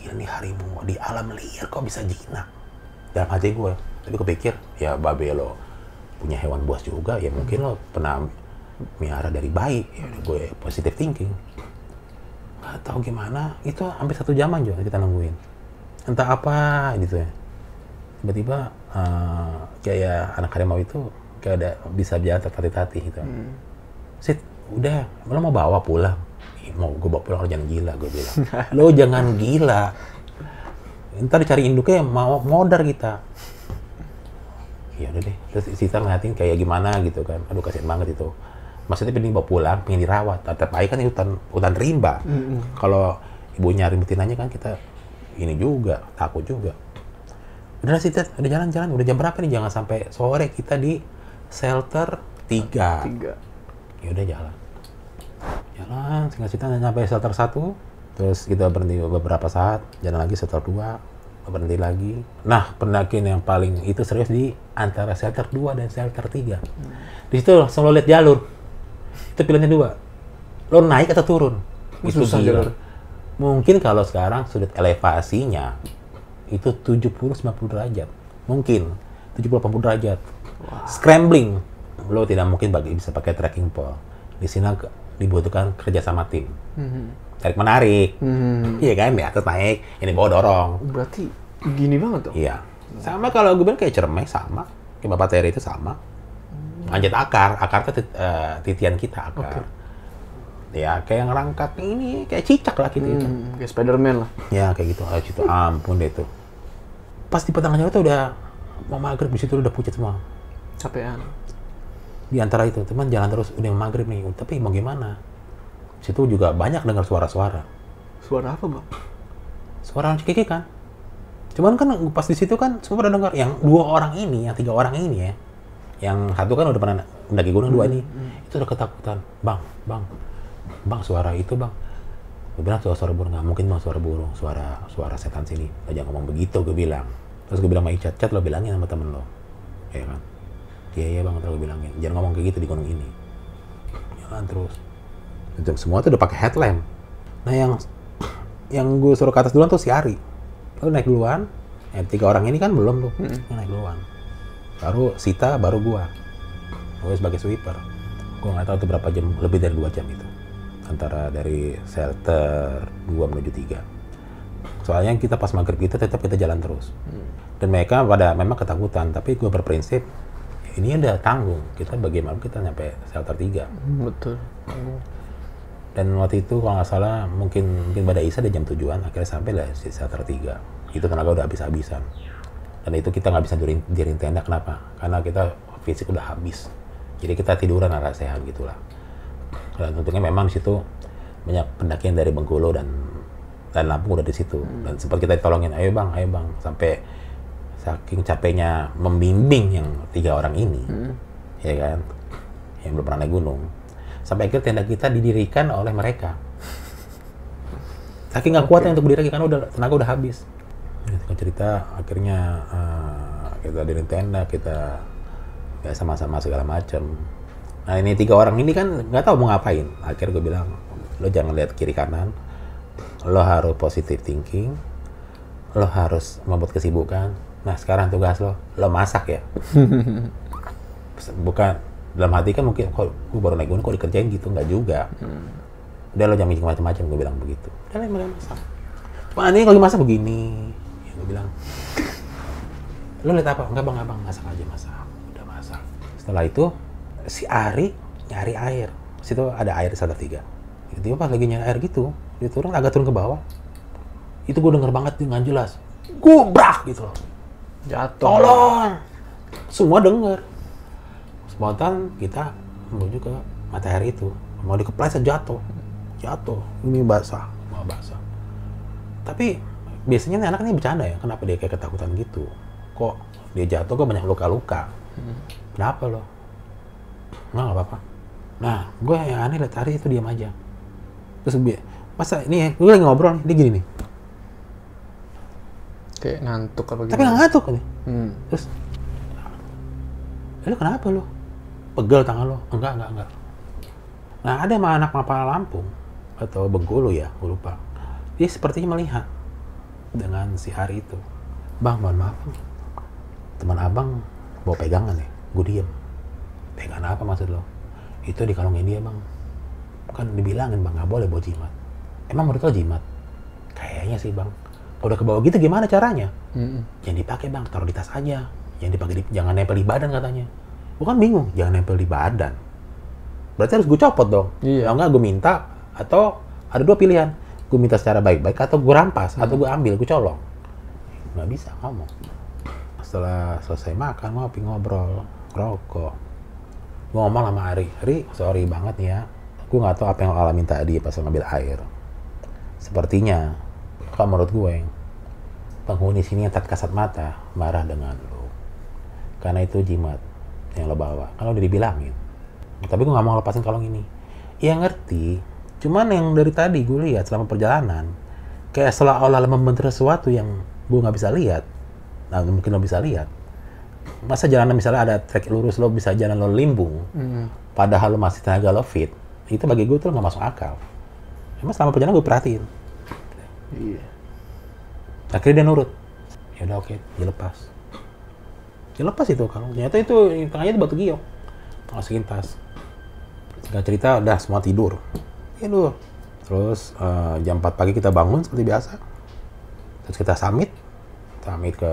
gila nih harimau di alam liar kok bisa jinak dalam hati gue tapi kepikir ya babe lo punya hewan buas juga ya mungkin lo pernah miara dari bayi. Ya udah gue positive thinking. Nggak tahu gimana itu hampir satu jaman juga kita nungguin. Entah apa gitu ya tiba-tiba eh, kayak anak harimau itu kayak ada bisa jalan tertati-tati gitu. Sit, udah lo mau bawa pulang? Ih, mau gue bawa pulang lo jangan gila gue bilang. Lo jangan gila. Ntar dicari induknya mau modar kita. Ya udah deh terus Sita ngeliatin kayak gimana gitu kan. Aduh kasihan banget itu. Maksudnya pengen bawa pulang pengen dirawat. Aja kan hutan hutan rimba. Kalau ibunya ributin aja kan kita ini juga takut juga udah Sita udah jalan-jalan udah jam berapa nih? Jangan sampai sore. Kita di shelter 3 Tiga. ya udah jalan. Jalan. Singkat cerita sampai shelter satu. Terus kita berhenti beberapa saat. Jalan lagi shelter dua. Berhenti lagi. Nah pendakian yang paling itu serius di antara shelter 2 dan shelter 3 di situ langsung lo lihat jalur. Itu pilihannya dua. Lo naik atau turun? Itu Susah gila. jalur. mungkin kalau sekarang sudut elevasinya itu 70-90 derajat. Mungkin 70-80 derajat. Scrambling. Lo tidak mungkin bagi bisa pakai tracking pole. Di sini dibutuhkan kerja sama tim. Tarik menarik. Hmm. iya kan? Di atas naik ini bawa dorong. Berarti gini banget dong. iya. Sama kalau gue bilang kayak cermek sama. Kayak bapak Terry itu sama. Manjat akar. Akar itu tit- eh, titian kita akar. Ya kayak ngerangkak ini kayak cicak lah gitu itu. Hmm, kayak Spiderman lah. ya kayak gitu. Ah itu ampun deh itu pas di pertengahan jalan tuh udah mau maghrib di situ udah pucat semua. Capean. di antara itu teman jalan terus udah maghrib nih tapi mau gimana? Di situ juga banyak dengar suara-suara. Suara apa, Bang? suara orang cekikikan kan? Cuman kan pas di situ kan semua pada dengar yang dua orang ini yang tiga orang ini ya yang satu kan udah pernah mendaki gunung dua ini. itu udah ketakutan. Bang bang bang suara itu bang. Gue bilang suara suara burung. Nggak mungkin bang suara burung suara suara setan sini. Jangan ngomong begitu gue bilang terus gue bilang sama Icat Cat lo bilangin sama temen lo. Ya kan? Iya iya bang terus gue bilangin. Jangan ngomong kayak gitu di gunung ini. Jalan terus. Dan semua tuh udah pakai headlamp. Nah yang yang gue suruh ke atas duluan tuh si Ari. Lo naik duluan. Eh, tiga orang ini kan belum tuh. Yang naik duluan. Baru Sita baru gua. Gue sebagai sweeper. Gue nggak tahu tuh berapa jam lebih dari dua jam itu. Antara dari shelter 2 menuju 3 soalnya kita pas maghrib itu tetap kita jalan terus. Dan mereka pada memang ketakutan tapi gue berprinsip ini udah tanggung. Kita bagaimana kita nyampe shelter 3 Betul. dan waktu itu kalau nggak salah mungkin mungkin pada Isa di jam tujuan akhirnya sampai lah di shelter 3 itu tenaga udah habis-habisan. Dan itu kita nggak bisa dirin, dirin tenda. Kenapa? Karena kita fisik udah habis. Jadi kita tiduran ala sehat gitulah. Dan untungnya memang di situ banyak pendakian dari Bengkulu dan dan Lampung udah di situ. Dan sempat kita ditolongin ayo bang ayo bang. Sampai saking capeknya membimbing yang tiga orang ini ya kan yang belum pernah naik gunung sampai akhirnya tenda kita didirikan oleh mereka. Saking nggak kuatnya untuk berdiri karena udah tenaga udah habis. Singkat cerita akhirnya eh, kita diriin tenda kita ya sama-sama segala macam nah ini tiga orang ini kan nggak tahu mau ngapain. Akhirnya gue bilang lo jangan lihat kiri kanan lo harus positive thinking. Lo harus membuat kesibukan. Nah sekarang tugas lo lo masak ya? Bukan dalam hati kan mungkin kok gue baru naik gunung kok dikerjain gitu? Nggak juga. Udah lo jangan mikir macam-macam gue bilang begitu. Udah lah mulai masak. Wah ini kalau masak begini. Ya, gue bilang lo lihat apa? Enggak bang enggak bang masak aja masak. Udah masak. Setelah itu si Ari nyari air. Situ ada air sadar tiga. Tiba pas lagi nyari air gitu dia turun agak turun ke bawah. Itu gue denger banget dengan jelas. Gubrak gitu loh. Jatuh. tolong. Semua denger. Spontan kita menuju ke matahari itu. Mau dikepleset jatuh. Jatuh. Ini basah. Mau basah. Tapi biasanya nih anak ini bercanda ya. Kenapa dia kayak ketakutan gitu? Kok dia jatuh kok banyak luka-luka? Kenapa lo nggak apa-apa. Nah gue yang aneh lihat hari itu diam aja. Terus gue masa ini ya gue lagi ngobrol nih dia gini nih. Kayak ngantuk apa tapi nggak ngantuk nih Hmm. terus "Eh, lu kenapa lu? Pegel tangan lo enggak enggak enggak. Nah ada mah anak mapala Lampung atau Bengkulu ya gue lupa. Dia sepertinya melihat dengan si Ari itu. Bang mohon maaf teman abang bawa pegangan ya gue diem. Pegangan apa maksud lo itu di kalungnya dia bang. Kan dibilangin bang nggak boleh bawa jimat emang menurut lo jimat? Kayaknya sih bang. Kalau udah ke bawah gitu gimana caranya? Mm-mm. jangan dipakai bang. Taruh di tas aja. Jangan dipakai di, jangan nempel di badan katanya. Bukan bingung jangan nempel di badan. Berarti harus gue copot dong. Iya. kalau nggak gue minta atau ada dua pilihan. Gue minta secara baik-baik atau gue rampas atau gue ambil gue colong. Nggak bisa ngomong. Setelah selesai makan ngopi ngobrol rokok gue ngomong sama Ari Ari sorry banget nih ya. Gue nggak tahu apa yang lo alamin tadi pas lo ngambil air sepertinya kalau menurut gue penghuni sini yang tak kasat mata marah dengan lo karena itu jimat yang lo bawa. Kalau udah dibilangin. Tapi gue nggak mau lepasin kalung ini. Ya ngerti. Cuman yang dari tadi gue lihat selama perjalanan kayak seolah-olah membentur sesuatu yang gue nggak bisa lihat. Nah mungkin lo bisa lihat. Masa jalanan misalnya ada trek lurus lo bisa jalan lo limbung. Mm. padahal lo masih tenaga lo fit. Itu bagi gue tuh nggak masuk akal emang selama perjalanan gue perhatiin. Iya. akhirnya dia nurut. Ya udah oke dia lepas. Dia lepas itu kalau ternyata itu di tengahnya itu batu giok masukin tas. Singkat cerita udah semua tidur. Tidur. Terus eh, jam 4 pagi kita bangun seperti biasa. Terus kita summit summit ke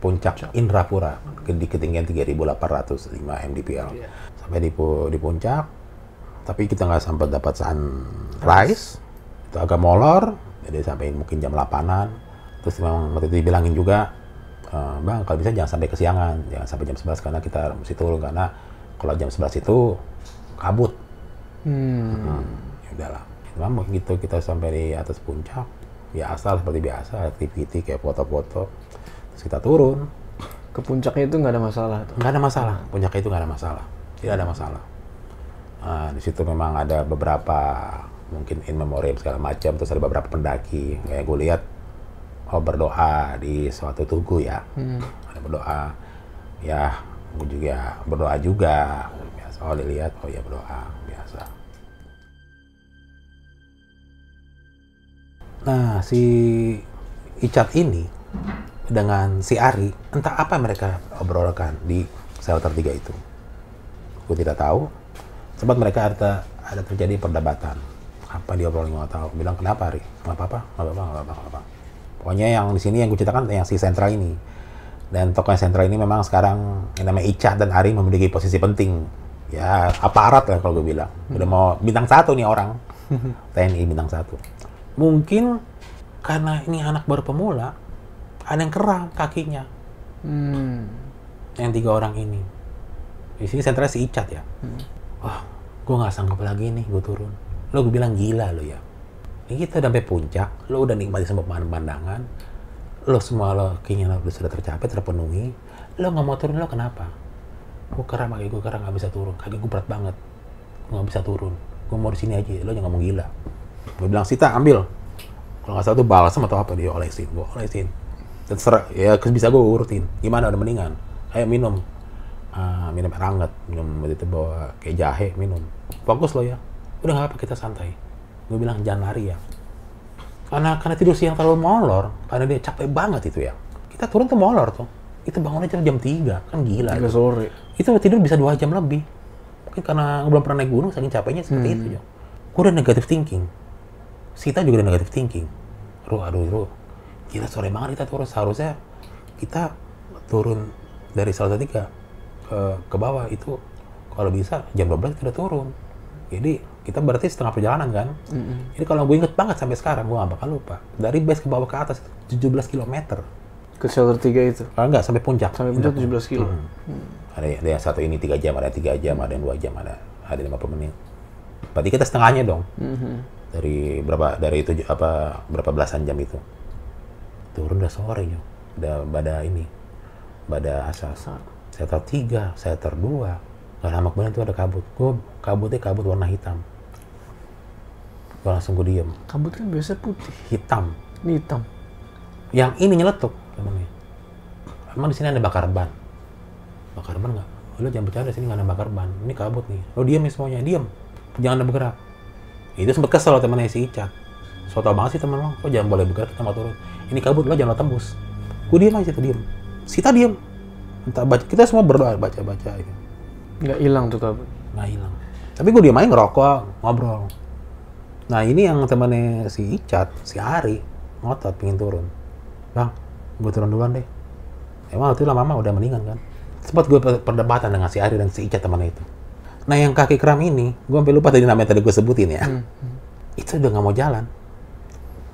puncak Indrapura. Di ketinggian 3.805 mdpl sampai di, di puncak. Tapi kita nggak sampai dapat sunrise itu agak molor jadi sampai mungkin jam 8an terus memang waktu itu dibilangin juga "Eh, bang kalau bisa jangan sampai kesiangan jangan sampai jam 11 karena kita mesti turun karena kalau jam 11 itu kabut. Hmm. hmm, ya udahlah. Memang gitu kita sampai di atas puncak biasa seperti biasa activity kayak foto-foto terus kita turun. Ke puncaknya itu nggak ada masalah nggak ada masalah puncak itu nggak ada masalah tidak ada masalah. Nah, di situ memang ada beberapa mungkin in memoriam segala macam terus ada beberapa pendaki. Kayak gue lihat oh berdoa di suatu tugu ya. Hmm. ada berdoa. Ya gue juga berdoa juga. Biasa oh dilihat oh ya berdoa. Biasa. Nah si Icat ini dengan si Ari entah apa mereka obrolkan di shelter tiga itu. Gue tidak tahu. Sempat mereka ada ada terjadi perdebatan apa dia obrolin nggak tahu bilang kenapa Ari nggak apa-apa nggak apa-apa nggak apa-apa nggak apa pokoknya yang di sini yang gue ceritakan yang si sentral ini. Dan tokoh yang sentral ini memang sekarang yang namanya Ica dan Ari memiliki posisi penting. Ya aparat lah kalau gue bilang. Udah mau bintang satu nih orang. TNI bintang satu. Mungkin karena ini anak baru pemula ada yang kerang kakinya. Hmm. yang tiga orang ini. Di sini sentralnya si Icat ya? Wah gue nggak sanggup lagi nih gue turun lo gue bilang gila lo ya. Ini kita udah sampai puncak. Lo udah nikmati semua pemandangan. Lo semua lo keinginan lo sudah tercapai terpenuhi. Lo nggak mau turun lo kenapa? Gue kerang kaki gue kerang nggak bisa turun. Kaki gue berat banget. Gue nggak bisa turun. Gue mau di sini aja. Lo jangan ngomong gila. Gue bilang Sita ambil. Kalau nggak salah tuh balsam atau apa dia olesin. Gue olesin. Terserah ya bisa gue urutin. Gimana? Udah mendingan. Ayo minum. Ah, minum air hangat minum itu bawa kayak jahe minum. Fokus lo ya udah nggak apa kita santai gue bilang jangan lari ya Karena karena tidur siang terlalu molor, karena dia capek banget itu ya. Kita turun tuh molor tuh. Itu bangunnya jam, jam 3, kan gila. Tiga itu. sore. Itu tidur bisa dua jam lebih. Mungkin karena belum pernah naik gunung, saking capeknya seperti itu. Jo. Gue udah negative thinking. Sita juga udah negative thinking. Aduh, aduh, aduh. Gila sore banget kita turun. Seharusnya kita turun dari Salatiga ke, ke bawah itu kalau bisa jam 12 kita udah turun. Jadi kita berarti setengah perjalanan kan. Jadi kalau gue inget banget sampai sekarang, gue gak bakal lupa. Dari base ke bawah ke atas itu 17 km. Ke shelter tiga itu. Kalau enggak sampai puncak. Sampai puncak 17 kilo. Ada, ada yang satu ini tiga jam, ada tiga jam, ada yang dua jam, ada ada 50 menit. Berarti kita setengahnya dong. Dari berapa dari itu apa berapa belasan jam itu. Turun udah sore yo. Udah pada ini. Pada asas. Saya ter tiga, saya ter dua. Gak lama kemudian tuh ada kabut. Gue kabutnya kabut warna hitam. Gue langsung gue diem. Kabut kan biasa putih. Hitam. Ini hitam. Yang ini nyeletuk namanya. Emang di sini ada bakar ban. Bakar ban nggak? Lo jangan bercanda di sini nggak ada bakar ban. Ini kabut nih. Lo diem nih semuanya, diem. Jangan ada bergerak. Itu sempet kesel temennya si Ica. So tau banget sih temen lo, kok jangan boleh bergerak kita mau turun. Ini kabut lo jangan lo tembus. Gue diem aja situ diem. Sita diem. Entah baca, kita semua berdoa baca-baca itu. Nggak hilang tuh kabut. Nggak hilang. Tapi gue diem aja ngerokok, ngobrol. Nah ini yang temannya si Icat, si Ari, ngotot pingin turun. Bang, gue turun duluan deh. Emang waktu itu lama-lama udah mendingan kan. Sempat gue per- perdebatan dengan si Ari dan si Icat temannya itu. Nah yang kaki kram ini, gue sampai lupa tadi namanya tadi gue sebutin ya. Itu udah nggak mau jalan.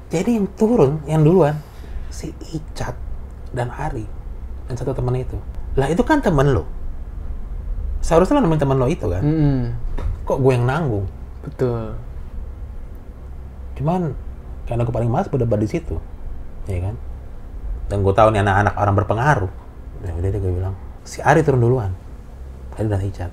Jadi yang turun, yang duluan, si Icat dan Ari. Dan satu teman itu. Lah itu kan temen lo. Seharusnya lo nemenin temen lo itu kan. Mm-mm. Kok gue yang nanggung? Betul. Cuman karena gue paling males berdebat di situ, ya kan? Dan gue tahu nih anak-anak orang berpengaruh. Ya udah deh gue bilang, si Ari turun duluan, Ari dan Icat.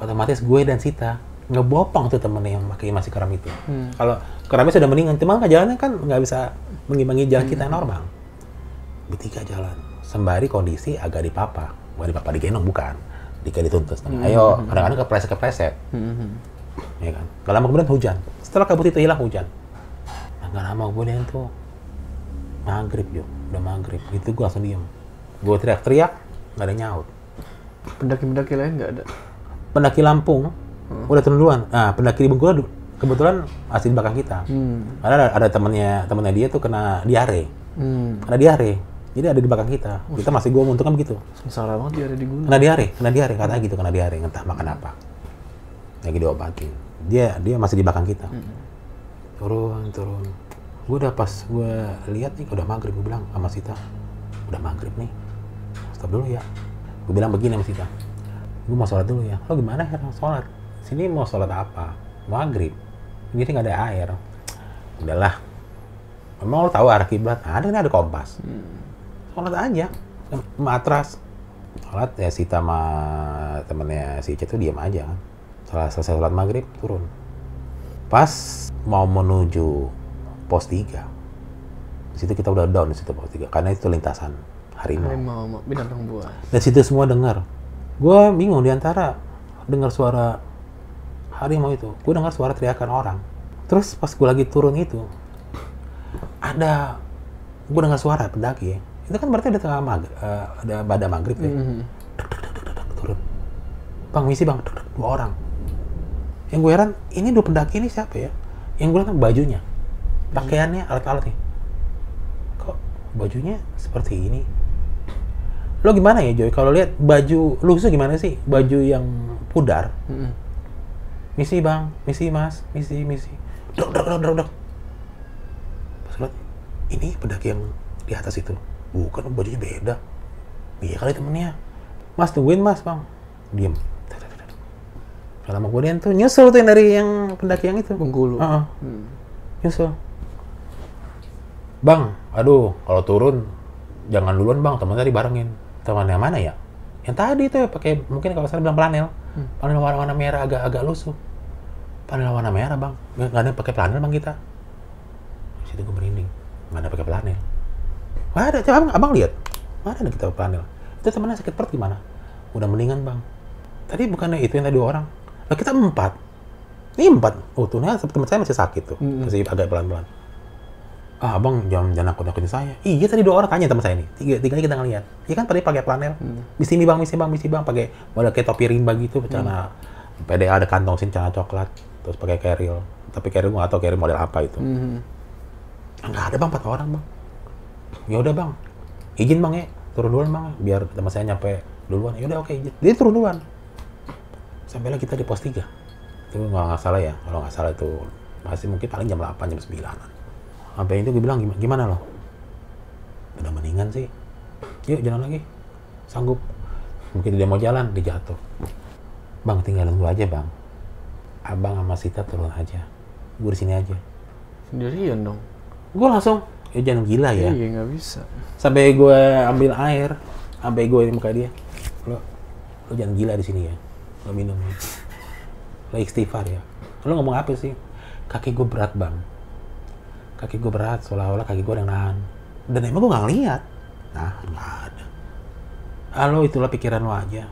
Otomatis gue dan Sita ngebopong tuh temennya yang pakai masih keram itu. Kalau keramnya sudah mendingan, cuma nggak jalannya kan nggak bisa mengimbangi jalan kita yang normal. Bertiga jalan, sembari kondisi agak dipapa, bukan dipapa digendong bukan, dika dituntut. Ayo, kadang-kadang kepleset-kepleset Mm-mm. ya kan gak lama kemudian hujan setelah kabut itu hilang hujan gak lama kemudian tuh maghrib yuk. Udah maghrib. Itu gue langsung diem. Gue teriak-teriak gak ada nyaut. Pendaki-pendaki lain nggak ada. pendaki Lampung. Udah turun duluan. Nah pendaki di Bengkulu kebetulan masih di belakang kita. Hmm. karena ada, ada temennya temennya dia tuh kena diare. Hmm. kena diare. Jadi ada di belakang kita. Kita masih gue menguntungkan begitu. Sengsara banget dia ada di gunung. kena diare kena diare. Katanya gitu kena diare. Entah makan apa. Lagi diobatin. Dia dia masih di belakang kita turun turun. Gue udah pas gue lihat nih udah maghrib gue bilang sama Sita udah maghrib nih stop dulu ya. Gue bilang begini sama Sita gue mau sholat dulu ya. Lo gimana ya sholat? Sini mau sholat apa? Maghrib. Ini nggak ada air. Udahlah memang lo tahu arah kiblat? Ada nih ada kompas. Sholat aja matras. Sholat ya Sita sama temennya si Ica tuh diam aja kan. Setelah selesai sholat maghrib turun. Pas mau menuju pos 3 di situ kita udah down di situ pos 3 karena itu lintasan harimau. Harimau mau binatang buas. dan situ semua dengar. Gue bingung di antara dengar suara harimau itu. Gue dengar suara teriakan orang. Terus pas gue lagi turun itu ada gue dengar suara pendaki. Ya itu kan berarti ada tengah maghrib ada pada maghrib ya? Mhm. turun. Bang misi bang. Dua orang. Yang gue heran ini dua pendaki ini siapa ya yang gue lihat bajunya. Pakaiannya alat-alatnya kok bajunya seperti ini? Lo gimana ya Joy? Kalau lihat baju lu tuh gimana sih? Baju yang pudar. Mhm. misi bang. Misi mas. Misi misi. Dok dok dok dok dok. Pas lihat ini pendaki yang di atas itu. Bukan bajunya beda. Iya kali temennya. Mas tungguin mas bang. Diem Gak lama kemudian tuh nyusul tuh yang dari yang pendaki yang itu. Bengkulu. Heeh, Hmm. nyusul. Bang aduh kalau turun jangan duluan bang. Teman tadi barengin. Teman yang mana ya? Yang tadi tuh pakai mungkin kalau saya bilang planel planel warna-warna merah agak-agak lusuh. Planel warna merah bang. Nggak ada pakai planel bang kita. Di situ gue merinding. Nggak ada pakai planel nggak ada. Coba abang, abang lihat. Mana ada kita planel itu temennya sakit perut gimana? Udah mendingan bang. Tadi bukannya itu yang tadi dua orang lah kita empat. Ini empat. Utuhnya teman saya masih sakit tuh. Mm-mm. masih agak pelan-pelan. Ah abang jangan jangan nakut nakutin saya. Iya tadi dua orang tanya teman saya nih tiga tiganya kita ngeliat. Iya kan tadi pakai planel misi ini bang misi bang misi bang pakai model kayak topi rimba gitu celana PDA ada kantong sini celana coklat terus pakai carrier tapi gua nggak tahu carrier model apa itu. Mhm. nggak ada bang. Empat orang bang. Ya udah bang. Izin bang ya. Turun duluan bang biar teman saya nyampe duluan. Ya udah oke. Izin dia turun duluan sampailah kita di pos 3 itu nggak nggak salah ya. Kalau nggak salah itu masih mungkin paling jam 8 jam 9 sampai itu gue bilang gimana, gimana lo? Udah mendingan sih. Yuk jalan lagi. Sanggup. Mungkin dia mau jalan. Dia jatuh. Bang tinggalin gue aja bang. Abang sama Sita turun aja. Gue di sini aja. Sendirian dong. gue langsung ya jangan gila ya. Iya nggak bisa. sampai gue ambil air sampai gue ini muka dia. Lo lo jangan gila di sini ya lo minum. Lo istighfar ya. Lo ngomong apa sih? Kaki gue berat bang. Kaki gue berat seolah-olah kaki gue yang nahan. Dan emang gue nggak ngeliat. Nah nggak ada. Halo itulah pikiran lo aja.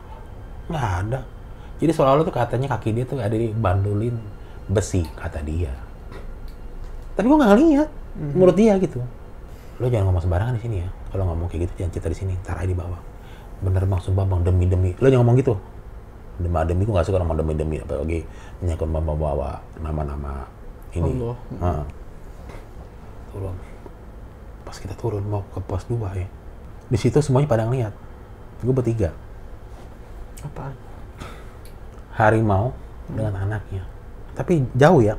Nggak ada. Jadi seolah-olah tuh katanya kaki dia tuh ada dibandulin besi kata dia. Tapi gue nggak ngeliat. Menurut dia gitu. Lo jangan ngomong sembarangan di sini ya. Kalau ngomong kayak gitu jangan cerita di sini. Tar aja di bawah. Bener bang. Sumpah bang. Demi demi. Lo jangan ngomong gitu demi demi gue gak suka ngomong demi demi. Apalagi menyangkut bawa bawa nama-nama ini. Allah. Turun pas kita turun mau ke pos 2 ya. Di situ semuanya pada ngeliat. Gue bertiga. Apaan? harimau dengan anaknya. Tapi jauh ya.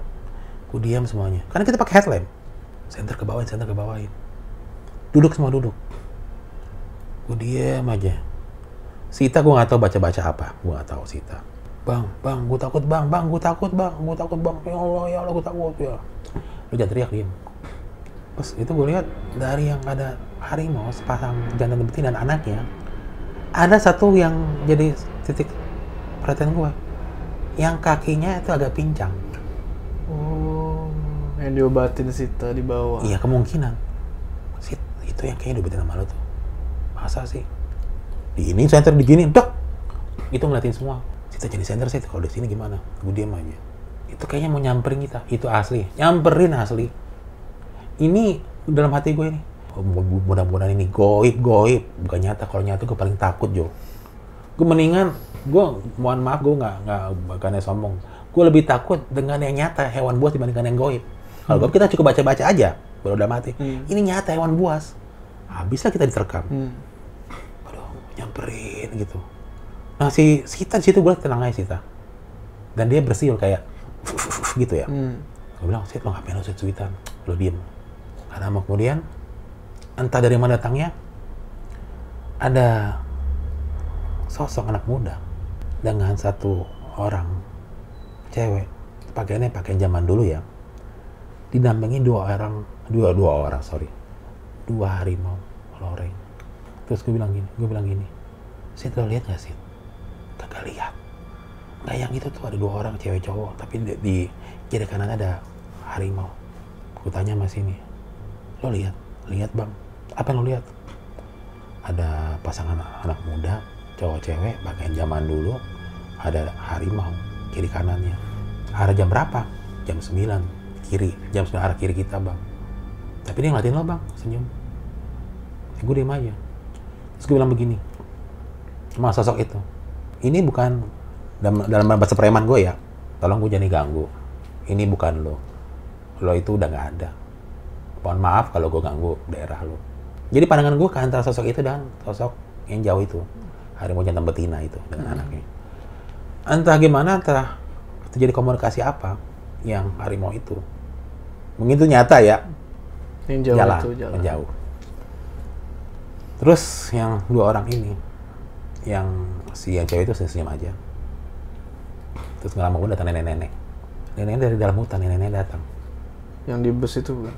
Gue diam semuanya. Karena kita pakai headlamp. Center ke bawah center ke bawahin duduk semua duduk. Gue diam aja Sita gue nggak tahu baca baca apa. Gue nggak tahu Sita. Bang bang gue takut bang bang gue takut bang gue takut bang. Ya Allah ya Allah gue takut ya. Lu jangan teriak diem pas itu gue lihat dari yang ada harimau sepasang jantan betina dan anaknya ada satu yang jadi titik perhatian gue yang kakinya itu agak pincang. Oh, yang diobatin Sita di bawah. iya kemungkinan. Sit, itu yang kayaknya diobatin sama lo tuh. Masa sih di ini center di gini dok itu ngeliatin semua. Kita jadi center sih kalau di sini gimana? Gue diam aja. Itu kayaknya mau nyamperin kita. Itu asli. Nyamperin asli. Ini dalam hati gue ini. Oh, mu- mudah-mudahan ini goib goib. Bukan nyata. Kalau nyata gue paling takut Jo. Gue mendingan gue mohon maaf gue nggak nggak bukannya sombong. Gue lebih takut dengan yang nyata hewan buas dibandingkan yang goib. Kalau goib kita cukup baca-baca aja. Baru udah mati. Hmm. ini nyata hewan buas. Habislah kita diterkam Hmm. Nyamperin gitu. Nah si Sita di situ gue tenang aja Sita dan dia bersiul kayak gitu ya. Hmm. gue bilang Sit lo ngapain lo Sit suitan? Lo diem. Karena lama kemudian entah dari mana datangnya ada sosok anak muda dengan satu orang cewek. Pakaiannya pakaian zaman dulu ya. Didampingi dua orang dua dua orang sorry. Dua harimau loreng terus gue bilang gini gue bilang gini Sid lo lihat gak Sid? Kagak lihat. Nggak yang itu tuh ada dua orang cewek cowok tapi di, di kiri kanan ada harimau. Gue tanya mas ini lo lihat? Lihat bang. Apa yang lo lihat? Ada pasangan anak muda cowok cewek pakaian zaman dulu ada harimau kiri kanannya. Arah jam berapa? Jam 9 kiri jam 9 arah kiri kita bang. Tapi dia ngeliatin lo bang senyum. Gue diem aja terus gue bilang begini sama sosok itu ini bukan dalam, dalam bahasa preman gue ya tolong gue jangan ganggu ini bukan lo. Lo itu udah nggak ada. Mohon maaf kalau gue ganggu daerah lo. Jadi pandangan gue ke antara sosok itu dan sosok yang jauh itu harimau jantan betina itu dengan anaknya. Entah gimana entah terjadi komunikasi apa yang harimau itu mungkin itu nyata ya. Yang jauh jalan, itu jalan. menjauh. Terus yang dua orang ini, yang si yang cewek itu senyum aja. Terus nggak lama kemudian datang nenek-nenek. Nenek dari dalam hutan, nenek-nenek datang. Yang di bus itu bukan?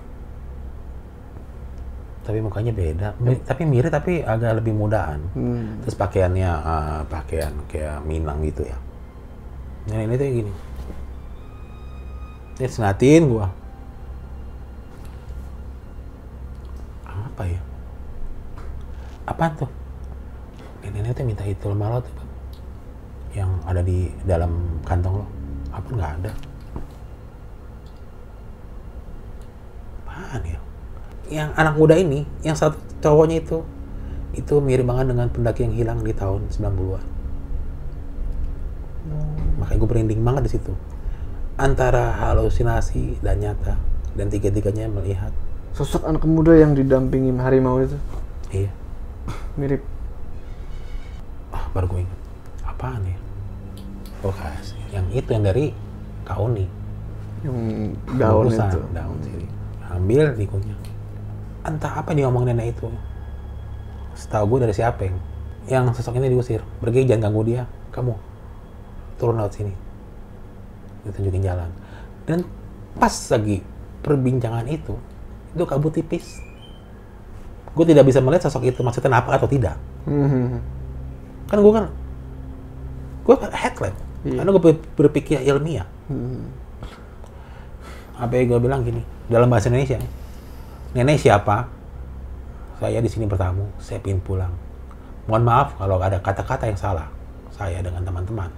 Tapi mukanya beda, Mi- tapi mirip tapi agak lebih mudaan. Hmm. Terus pakaiannya eh, pakaian kayak Minang gitu ya. Nenek-nenek tuh gini. Dia senatin gua. Apa ya? Apaan tuh? Nenek-nenek tuh minta itu malo tuh, Bang. Yang ada di dalam kantong lo. Apa nggak ada? Apaan ya? yang anak muda ini, yang satu cowoknya itu, itu mirip banget dengan pendaki yang hilang di tahun 90-an. Makanya gue merinding banget di situ. Antara halusinasi dan nyata. Dan tiga-tiganya melihat. Sosok anak muda yang didampingi harimau itu Iya. Mirip. Ah, baru gue ingat. Apaan ya? Oh, kasih. Yang itu yang dari Kauni. Yang daun itu. Daun sini. Ambil dikunyah. Entah apa dia ngomong nenek itu. Setahu gue dari si Apeng. Yang sosok ini diusir. Pergi jangan ganggu dia. Kamu turun laut sini. Ditunjukin jalan. Dan pas lagi perbincangan itu, itu kabut tipis. Gue tidak bisa melihat sosok itu maksudnya apa atau tidak. Hmm. Kan gue kan, gue headlamp. Iya. Karena gue ber- berpikir ilmiah. Hmm. apa yang gue bilang gini dalam bahasa Indonesia nenek siapa saya di sini bertamu saya ingin pulang mohon maaf kalau ada kata-kata yang salah saya dengan teman-teman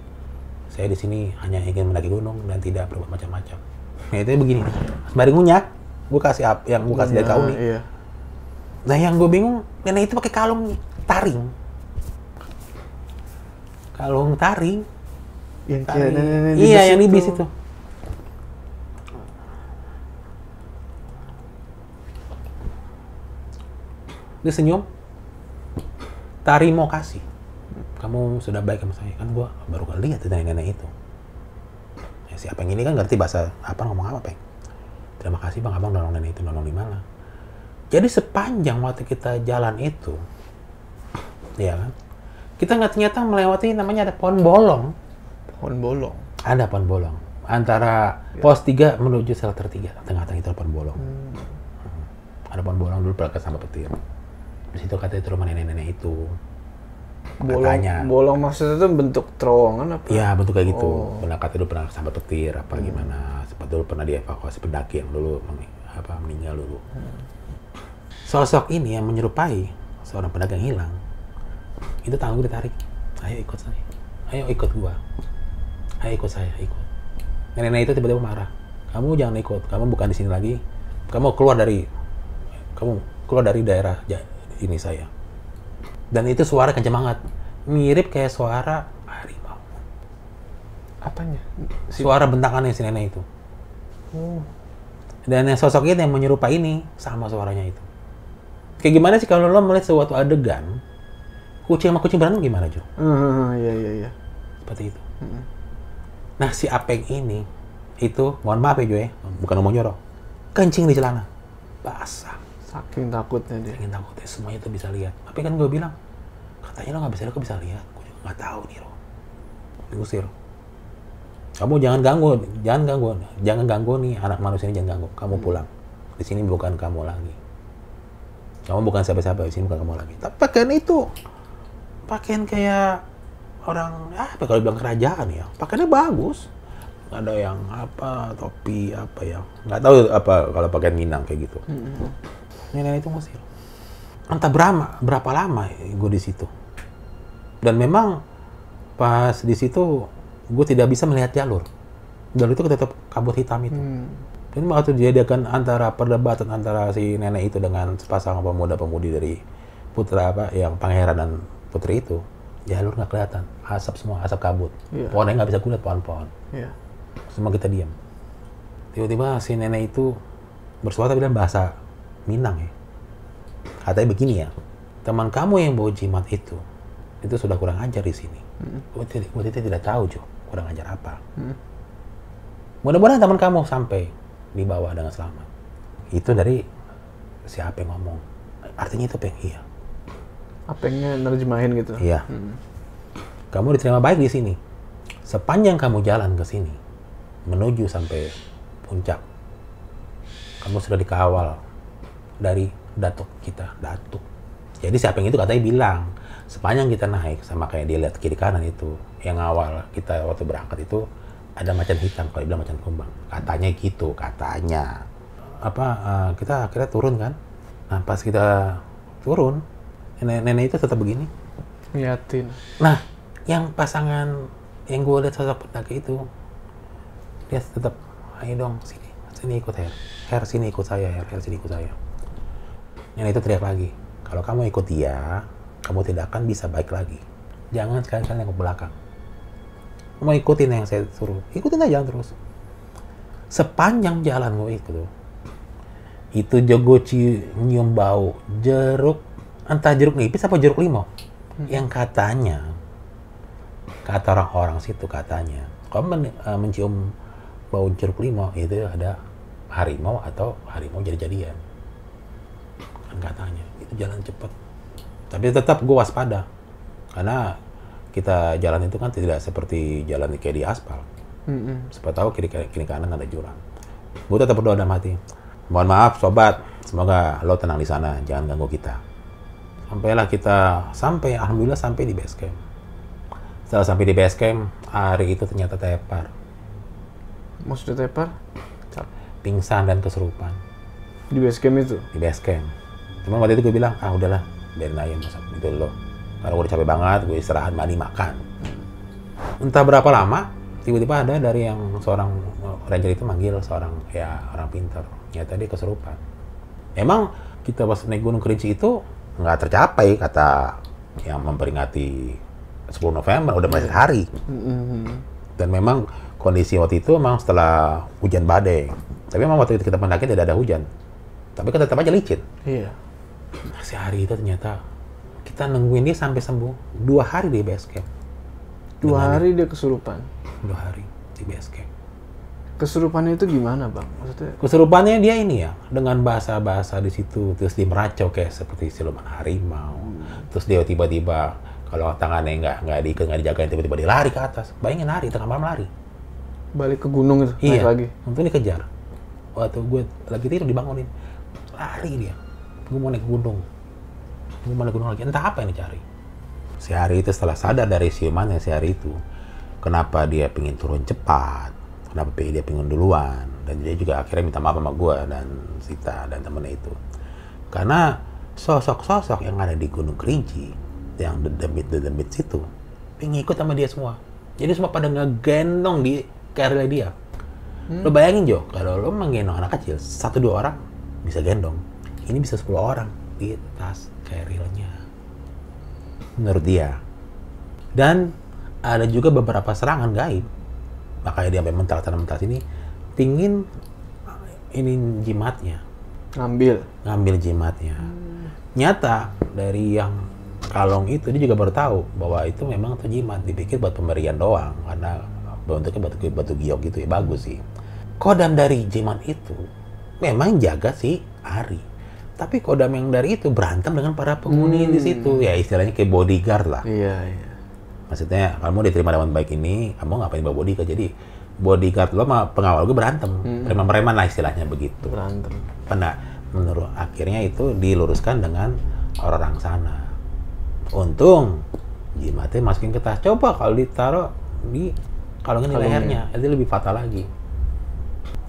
saya di sini hanya ingin mendaki gunung dan tidak berbuat macam-macam nah, itu begini sembari ngunyah gue kasih up yang gue kasih dari kau nih Iya. Nah yang gue bingung nenek itu pakai kalung taring. Kalung taring. Yang taring. nenek-nenek di iya yang di bis itu. dia senyum. Tari mau kasih. Kamu sudah baik sama saya. Kan gua baru kali lihat dari nenek itu. Ya, si Apeng ini kan ngerti bahasa apa ngomong apa Peng? Terima kasih bang. Abang nolong nenek itu nolong di mana jadi sepanjang waktu kita jalan itu ya kan kita nggak ternyata melewati namanya ada pohon bolong Pohon bolong. ada pohon bolong antara pos 3 menuju shelter 3 tengah-tengah itu ada pohon bolong ada pohon bolong dulu pernah sama petir di situ katanya itu rumah nenek-nenek itu Bolong, Katanya. bolong maksudnya itu bentuk terowongan apa? Iya bentuk kayak gitu. Oh. Pernah kata dulu pernah sampai petir apa gimana. Sempat dulu pernah dievakuasi pendaki yang dulu apa meninggal dulu. Sosok ini yang menyerupai seorang pendaki yang hilang. Itu tangan gue ditarik. Ayo ikut saya. Ayo ikut gua. Ayo ikut saya, ikut. Nenek-nenek itu tiba-tiba marah. Kamu jangan ikut. Kamu bukan di sini lagi. Kamu keluar dari kamu keluar dari daerah ini saya. Dan itu suara kenceng banget. Mirip kayak suara harimau. Apanya? Suara bentakannya si nenek itu. Dan yang sosok itu yang menyerupai ini sama suaranya itu. Kayak gimana sih kalau lo melihat suatu adegan kucing sama kucing berantem gimana Jo? Ah, iya iya iya. Seperti itu. Nah si Apeng ini itu mohon maaf ya Jo ya, bukan ngomong jorok. Kencing di celana, basah. Saking takutnya dia. Ingin takutnya semuanya itu bisa lihat. Tapi kan gue bilang, katanya lo nggak bisa lihat, kok bisa lihat? Gue juga nggak tahu nih lo. Diusir. Kamu jangan ganggu, jangan ganggu, jangan ganggu nih anak manusia ini jangan ganggu. Kamu pulang. Di sini bukan kamu lagi. Kamu bukan siapa-siapa, di sini bukan kamu lagi. Tapi pakaian itu, pakaian kayak orang, ah, apa kalau bilang kerajaan ya, pakaiannya bagus. Ada yang apa, topi, apa ya. Nggak tahu apa kalau pakaian Minang kayak gitu nenek itu ngusir. Entah berapa, berapa lama gue di situ. Dan memang pas di situ gue tidak bisa melihat jalur. Jalur itu tetap kabut hitam itu. Hmm. Dan waktu dijadikan antara perdebatan antara si nenek itu dengan sepasang pemuda-pemudi dari putra apa yang pangeran dan putri itu, jalur nggak kelihatan, asap semua, asap kabut. Iya. Pohonnya nggak bisa kulihat pohon-pohon. Iya. Semua kita diam. Tiba-tiba si nenek itu bersuara bilang bahasa Minang ya. Katanya begini ya, teman kamu yang bawa jimat itu, itu sudah kurang ajar di sini. Gue tidak, gue tidak tahu Jo, kurang ajar apa. Hmm. Mudah-mudahan teman kamu sampai di bawah dengan selamat. Itu dari siapa yang ngomong. Artinya itu peng, iya. Apengnya nerjemahin gitu. Iya. Hmm. Kamu diterima baik di sini. Sepanjang kamu jalan ke sini, menuju sampai puncak, kamu sudah dikawal dari datuk kita, datuk. Jadi siapa yang itu katanya bilang, sepanjang kita naik, sama kayak dia lihat kiri kanan itu, yang awal kita waktu berangkat itu, ada macan hitam, kalau bilang macan kumbang. Katanya gitu, katanya. Apa, eh, kita akhirnya turun kan? Nah pas kita turun, nenek-nenek itu tetap begini. Ngeliatin. Nah, yang pasangan yang gue lihat sosok pendaki itu, dia tetap, ayo dong sini, sini ikut Her, Her sini ikut saya, Her, Her sini ikut saya. Nenek itu teriak lagi. Kalau kamu ikut dia, kamu tidak akan bisa baik lagi. Jangan sekali-kali nengok belakang. Kamu ikutin yang saya suruh. Ikutin aja terus. Sepanjang jalan gue ikut tuh. Itu jago nyium bau jeruk. Entah jeruk nipis apa jeruk limau. Yang katanya, kata orang-orang situ katanya, kalau men- eh, mencium bau jeruk limau itu ada harimau atau harimau jadi-jadian kan katanya itu jalan cepat tapi tetap gue waspada karena kita jalan itu kan tidak seperti jalan kayak di aspal Mm-mm. siapa tahu kiri kiri kanan ada jurang gue tetap berdoa dalam hati mohon maaf sobat semoga lo tenang di sana jangan ganggu kita sampailah kita sampai alhamdulillah sampai di base camp setelah sampai di base camp hari itu ternyata tepar Maksudnya tepar? pingsan dan kesurupan Di base camp itu? di base camp. Cuma waktu itu gue bilang, ah udahlah, biarin aja masa itu lo. Karena gue udah capek banget, gue istirahat, mandi, makan. Entah berapa lama, tiba-tiba ada dari yang seorang ranger itu manggil seorang ya orang pintar. Ternyata dia kesurupan. Emang kita pas naik Gunung Kerinci itu nggak tercapai kata yang memperingati 10 November, udah meleset hari. Mm-mm. Dan memang kondisi waktu itu memang setelah hujan badai. Tapi memang waktu itu kita mendaki tidak ada hujan. Tapi kan tetap aja licin. Iya. Si hari itu ternyata kita nungguin dia sampai sembuh. Dua hari di base camp. Dua hari dia kesurupan. Dua hari di base camp. Kesurupannya itu gimana bang? Maksudnya? Keserupannya dia ini ya, dengan bahasa-bahasa di situ, terus dia meracau kayak seperti siluman harimau. Terus dia tiba-tiba kalau tangannya nggak nggak diikat nggak dijagain tiba-tiba dia lari ke atas. Bayangin lari tengah malam lari. Balik ke gunung itu, Iya. naik lagi. Untuk dikejar. Waktu gue lagi tidur dibangunin. Lari dia. Gue mau naik gunung. Mau naik gunung lagi. Entah apa yang dicari. Si hari itu setelah sadar dari siumannya si hari itu. Kenapa dia pengen turun cepat. Kenapa dia pengen duluan. Dan dia juga akhirnya minta maaf sama gue dan Sita dan temennya itu. Karena sosok-sosok yang ada di Gunung Kerinci. Yang dedemit-dedemit situ. Pengen ikut sama dia semua. Jadi semua pada ngegendong di carrier dia. Lo bayangin Jo, kalau lo menggendong anak kecil, satu dua orang bisa gendong. Ini bisa 10 orang di tas carrier-nya. Menurut dia. Dan ada juga beberapa serangan gaib. Makanya dia sampai mental-mental sini, pingin ini jimatnya, Ngambil. ngambil jimatnya. Nyata dari yang kalong itu dia juga baru tahu bahwa itu memang tuh jimat dipikir buat pemberian doang karena bentuknya batu batu giok gitu ya bagus sih. Kodam dari jimat itu memang jaga si Ari. Tapi kodam yang dari itu berantem dengan para penghuni di situ ya istilahnya kayak bodyguard lah. Iya, iya. Maksudnya kamu diterima dengan baik ini, kamu ngapain bawa bodyguard? Jadi bodyguard lo sama pengawal gue berantem, preman-preman lah istilahnya begitu. Berantem. Nah, menurut akhirnya itu diluruskan dengan orang-orang sana. Untung jimatnya masukin ke tas. Coba kalau ditaruh di kalungin di lehernya, itu lebih fatal lagi.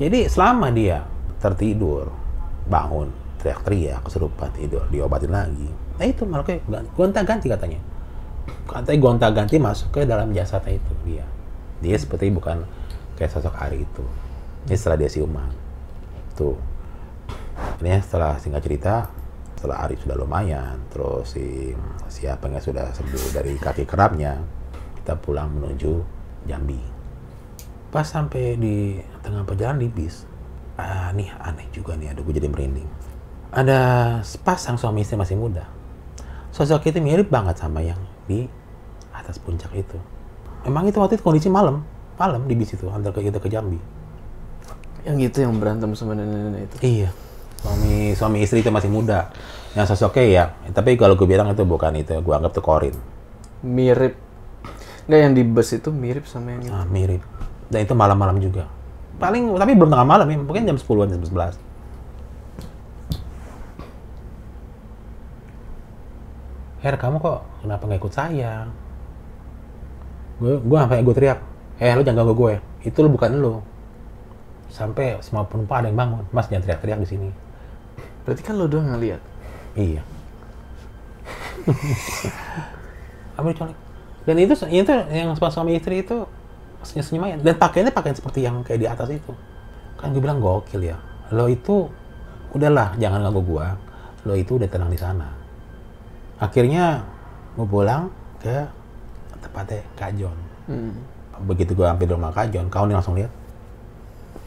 Jadi selama dia tertidur, bangun, teriak-teriak, kesurupan, tidur, diobatin lagi. Nah itu malah kayak gonta-ganti katanya. Katanya gonta-ganti masuk ke dalam jasadnya itu dia. Dia seperti bukan kayak sosok Ari itu. Ini setelah dia siuman. Tuh. Ini setelah singkat cerita, setelah Ari sudah lumayan, terus si siapa yang sudah sembuh dari kaki kerapnya, kita pulang menuju Jambi. Pas sampai di tengah perjalanan di bis, ah, nih aneh juga nih, aduh gue jadi merinding. Ada sepasang suami istri masih muda. Sosok itu mirip banget sama yang di atas puncak itu. Emang itu waktu itu kondisi malam, malam di bis itu, antar ke kita ke Jambi. Yang itu yang berantem sama nenek-nenek itu. Iya. Suami suami istri itu masih muda. Yang sosoknya ya, tapi kalau gue bilang itu bukan itu, gue anggap itu Korin. Mirip. Nggak, yang di bus itu mirip sama yang itu. Ah, mirip. Dan itu malam-malam juga. Paling, tapi belum tengah malam ya, mungkin jam 10-an, jam 11. Her, kamu kok kenapa nggak ikut saya? Gue, gue sampai gue teriak, eh lu jangan ganggu gue, itu lu bukan lu. Sampai semua penumpang ada yang bangun, mas jangan teriak-teriak di sini. Berarti kan lo doang ngeliat. Iya. Ambil colek. Dan itu itu yang pas suami istri itu senyum senyum Dan pakaiannya pakaian seperti yang kayak di atas itu. Kan gue bilang gokil ya. Lo itu udahlah jangan ganggu gua. lo itu udah tenang di sana. Akhirnya gue pulang ke tempatnya Kak John. Hmm. Begitu gue hampir di rumah Kak John, kau nih langsung lihat.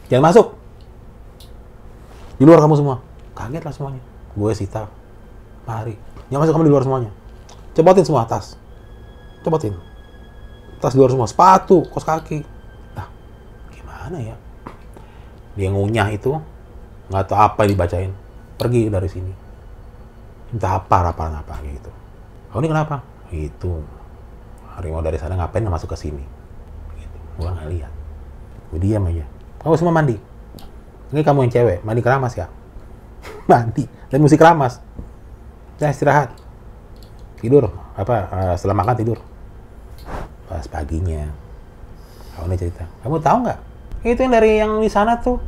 Jangan masuk. Di luar kamu semua. Kaget lah semuanya. Gue Sita, Mari. Jangan masuk kamu di luar semuanya. Copotin semua tas. Copotin. Tas di luar semua. Sepatu, kos kaki. Nah, gimana ya? Dia ngunyah itu, nggak tahu apa yang dibacain. Pergi dari sini. Minta apa, apa, apa gitu. Kau ini kenapa? Itu. Harimau dari sana ngapain masuk ke sini? Gitu. Gua nggak lihat. Gue diam aja. Kamu semua mandi. Ini kamu yang cewek, mandi keramas ya? mandi. Dan musik keramas. Dan istirahat. Tidur. Apa, eh, setelah makan tidur. Pas paginya. Kamu cerita. Kamu tahu nggak? Itu yang dari yang di sana tuh.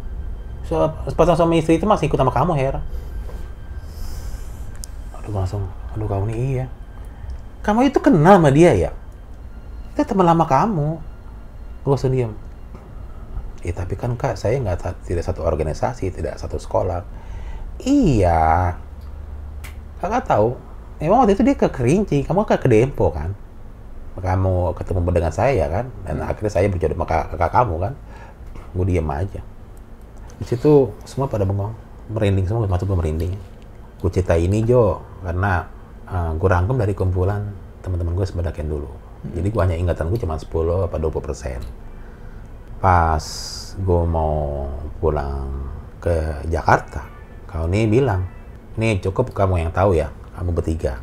So, sepasang suami istri itu masih ikut sama kamu, Her. Aduh, langsung. Aduh, kamu nih iya. Kamu itu kenal sama dia ya? Itu teman lama kamu. Gue langsung diam. Ya tapi kan kak, saya nggak tidak satu organisasi, tidak satu sekolah. Iya. Kakak tahu. Emang waktu itu dia ke Kerinci, kamu ke Dempo kan? Kamu ketemu dengan saya kan? Dan akhirnya saya berjodoh sama kakak, kakak kamu kan? Gue diem aja. Di situ semua pada bengong, merinding semua, masuk gue merinding. Gue cerita ini Jo, karena gue rangkum dari kumpulan teman-teman gue sebedakin dulu. Jadi gue hanya ingatan gue cuma 10 apa 20 persen pas gue mau pulang ke Jakarta, kau nih bilang, nih cukup kamu yang tahu ya, kamu bertiga,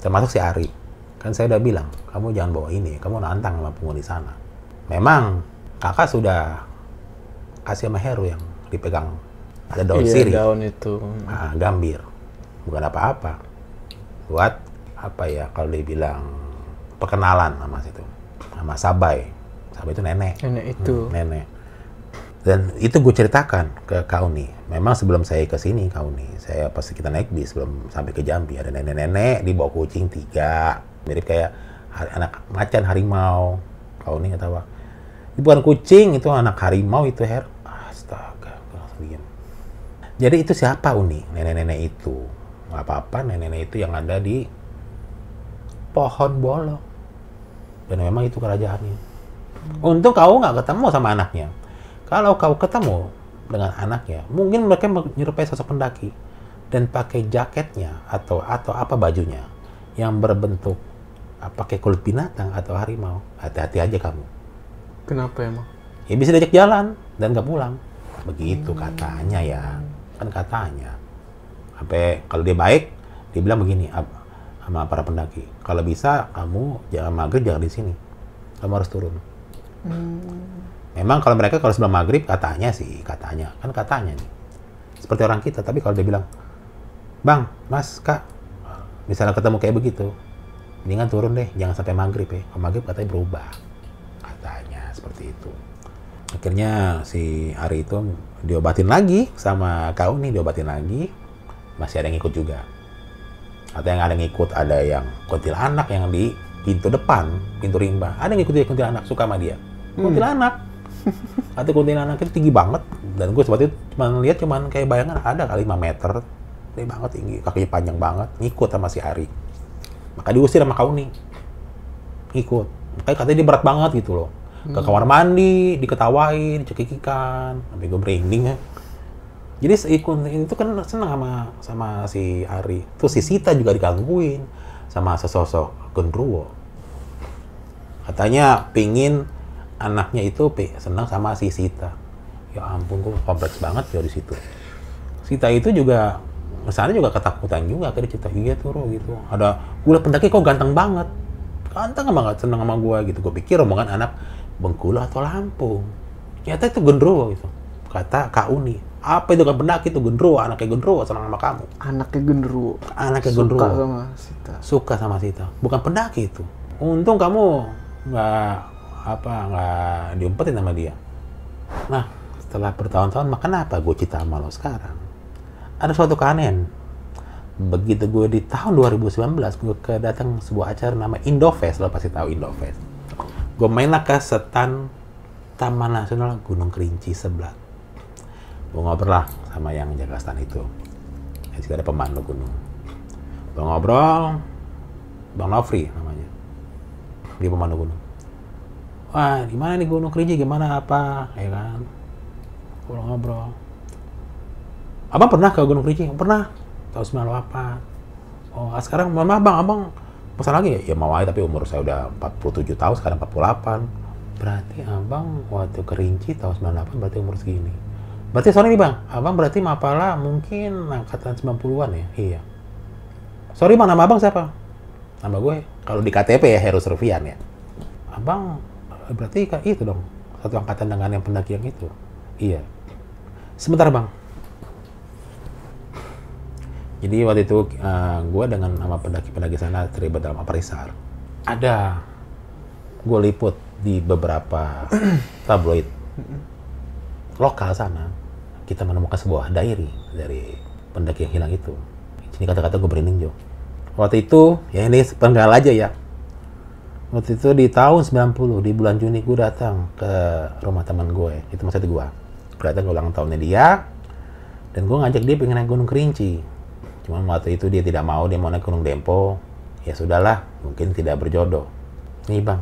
termasuk si Ari. Kan saya udah bilang, kamu jangan bawa ini, kamu nantang sama penghuni sana. Memang kakak sudah kasih sama Heru yang dipegang ada daun Iya, sirih, daun itu. ah, gambir, bukan apa-apa. Buat apa ya kalau dibilang perkenalan sama situ, sama Sabai. Sabai itu nenek. Nenek itu. Hmm, nenek. Dan itu gue ceritakan ke kau nih. Memang sebelum saya ke sini kau nih, saya pasti kita naik bis sebelum sampai ke Jambi ada nenek-nenek di bawah kucing tiga, mirip kayak hari- anak macan harimau. Kau nih ketawa. Itu bukan kucing, itu anak harimau itu her. Astaga, gue langsung diem. Jadi itu siapa Uni? Nenek-nenek itu. Nggak apa-apa, nenek-nenek itu yang ada di pohon bolong. Dan memang itu kerajaannya. Untung kau nggak ketemu sama anaknya. Kalau kau ketemu dengan anaknya, mungkin mereka menyerupai sosok pendaki dan pakai jaketnya atau atau apa bajunya yang berbentuk ah, pakai kulit binatang atau harimau. Hati-hati aja kamu. Kenapa emang? Ya bisa diajak jalan dan nggak pulang. Begitu katanya ya, kan katanya. Sampai kalau dia baik, dia bilang begini sama para pendaki. Kalau bisa kamu jangan maghrib jangan di sini. Kamu harus turun. Memang kalau mereka kalau sebelum maghrib katanya sih, katanya kan katanya nih. Seperti orang kita, tapi kalau dia bilang, bang, mas, kak, misalnya ketemu kayak begitu, mendingan turun deh, jangan sampai maghrib ya. Kalau maghrib katanya berubah, katanya seperti itu. Akhirnya si Ari itu diobatin lagi sama kau nih diobatin lagi, masih ada yang ikut juga. Atau yang ada yang ikut, ada yang kuntilanak yang di pintu depan, pintu rimba. Ada yang ikut dia kuntilanak, suka sama dia. Kuntilanak. Atau kuntilanak itu tinggi banget. Dan gue seperti itu cuma lihat cuman kayak bayangan ada kali 5 meter. Tinggi banget tinggi, kakinya panjang banget. Ngikut sama si Ari. Maka diusir sama kau nih. Ngikut. Kayak katanya dia berat banget gitu loh. Ke kamar mandi, diketawain, cekikikan. Sampai gue merinding ya. Jadi si Ikun itu kan senang sama sama si Ari. Terus si Sita juga digangguin sama sesosok genderuwo. Katanya pingin anaknya itu senang sama si Sita. Ya ampun, kok kompleks banget ya di situ. Sita itu juga sana juga ketakutan juga akhirnya cerita iya tuh gitu. Ada gue liat pendaki kok ganteng banget. Ganteng banget seneng sama gue gitu. Gue pikir rombongan anak Bengkulu atau Lampung. Ternyata itu genderuwo gitu. Kata Kak Uni. Apa itu kan pendaki itu genderuwo, anaknya genderuwo senang sama kamu. Anaknya genderuwo. Anaknya Suka genderuwo sama Sita. suka sama Sita. Bukan pendaki itu. Untung kamu nggak apa nggak diumpetin sama dia. Nah setelah bertahun-tahun, maka kenapa gue cerita sama lo sekarang? Ada suatu keanehan. Begitu gue di tahun 2019, gue kedatang sebuah acara nama Indofest, lo pasti tahu Indofest. Gue mainlah ke setan Taman Nasional Gunung Kerinci sebelah. Gue ngobrol lah sama yang jaga stand itu. Di situ ada pemandu gunung Gue ngobrol, Bang Nofri namanya. Dia pemandu gunung. Wah, gimana nih Gunung Kerinci, gimana apa, ya kan? Gue ngobrol. Abang pernah ke Gunung Kerinci? Pernah, tahun 98. Oh, ah, sekarang mohon maaf bang, abang pesan lagi ya? Ya mau aja, tapi umur saya udah 47 tahun, sekarang 48. Berarti abang waktu kerinci tahun 98 berarti umur segini. Berarti sorry nih bang, abang berarti Mapala mungkin angkatan 90-an ya? Iya. Sorry bang, nama abang siapa? Nama gue, kalau di KTP ya Heru Servian ya. Abang, berarti kayak itu dong, satu angkatan dengan yang pendaki yang itu. Iya. Sebentar bang. Jadi waktu itu uh, gue dengan nama pendaki-pendaki sana terlibat dalam Aparisar. Ada gue liput di beberapa tabloid lokal sana. Kita menemukan sebuah diary dari pendaki yang hilang itu. Ini kata-kata gue merinding Jo. Waktu itu, ya ini penggal aja ya. Waktu itu di tahun 90, di bulan Juni gue datang ke rumah teman gue. Itu maksudnya gue. Datang ke ulang tahunnya dia. Dan gue ngajak dia pengen naik Gunung Kerinci Cuma waktu itu dia tidak mau, dia mau naik Gunung Dempo. Ya sudahlah, mungkin tidak berjodoh. Nih bang.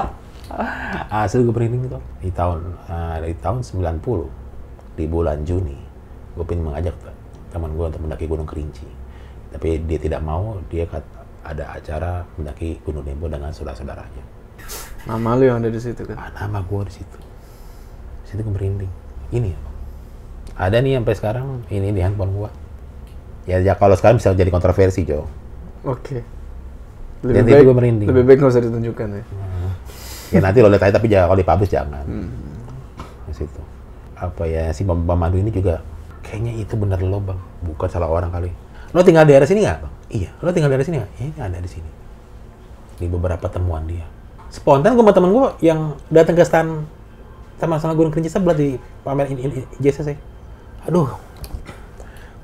Asli gue merinding itu. Di tahun, uh, di tahun 90, di bulan Juni, gue pengen mengajak teman gue untuk mendaki Gunung Kerinci. Tapi dia tidak mau, dia kat, ada acara mendaki Gunung Dempo dengan saudara-saudaranya. Nama lu yang ada di situ kan? Ah, nama gue di situ. Di situ gue merinding. Ini ya, ada nih sampai sekarang ini di handphone gua. Ya, ya kalau sekarang bisa jadi kontroversi, Jo. Oke. Dan Lebih itu baik, gue merinding. lebih baik nggak usah ditunjukkan ya. Ya nanti lo lihat aja, tapi jangan kalau dipublish jangan. Di situ. Apa ya, si Pemandu ini juga kayaknya itu bener lo, Bang. Bukan salah orang kali. Lo tinggal di daerah sini nggak, Bang? Iya. Lo tinggal di daerah sini nggak? Iya, ini ada di sini. Di beberapa temuan dia. Spontan gue sama temen gue yang datang ke stand sama-sama Gunung Kerinci sebelah di pamer JCC. Aduh,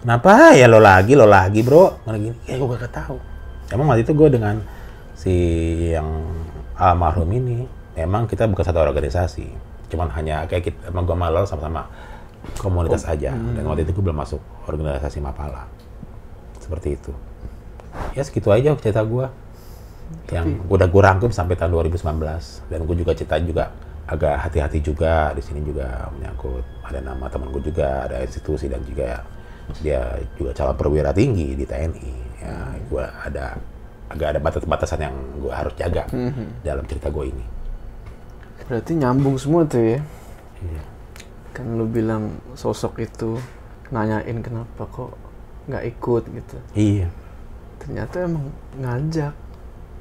kenapa ya lo lagi, lo lagi bro? Mana gini? Ya gue gak tahu. Emang waktu itu gue dengan si yang almarhum ini, emang kita bukan satu organisasi. Cuman hanya kayak kita, emang gue malah sama-sama komunitas aja. Dan waktu itu gue belum masuk organisasi Mapala. Seperti itu. Ya segitu aja cerita gue. Yang udah gue rangkum sampai tahun 2019. Dan gue juga cerita juga agak hati-hati juga di sini juga menyangkut ada nama teman gue juga ada institusi dan juga dia juga calon perwira tinggi di TNI ya gue ada agak ada batas-batasan yang gue harus jaga dalam cerita gue ini Berarti nyambung semua tuh ya. Iya. Kan lu bilang sosok itu nanyain kenapa kok nggak ikut gitu. iya Ternyata emang ngajak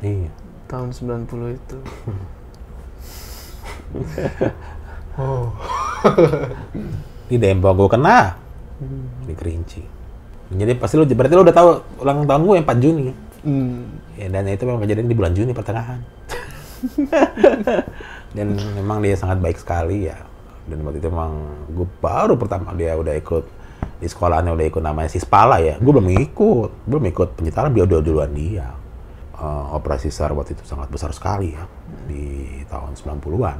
iya tahun 90 itu. di Dempo gue kena di Kerinci jadi pasti lu berarti lu udah tahu ulang tahun gue yang 4 Juni Hmm. ya, dan itu memang kejadian di bulan Juni pertengahan dan memang dia sangat baik sekali ya. Dan waktu itu memang gue baru pertama dia udah ikut di sekolahannya udah ikut namanya Sispala ya. Gue belum ikut belum ikut penyetaraan dia udah duluan dia. Eh, operasi SAR waktu itu sangat besar sekali ya di tahun 90-an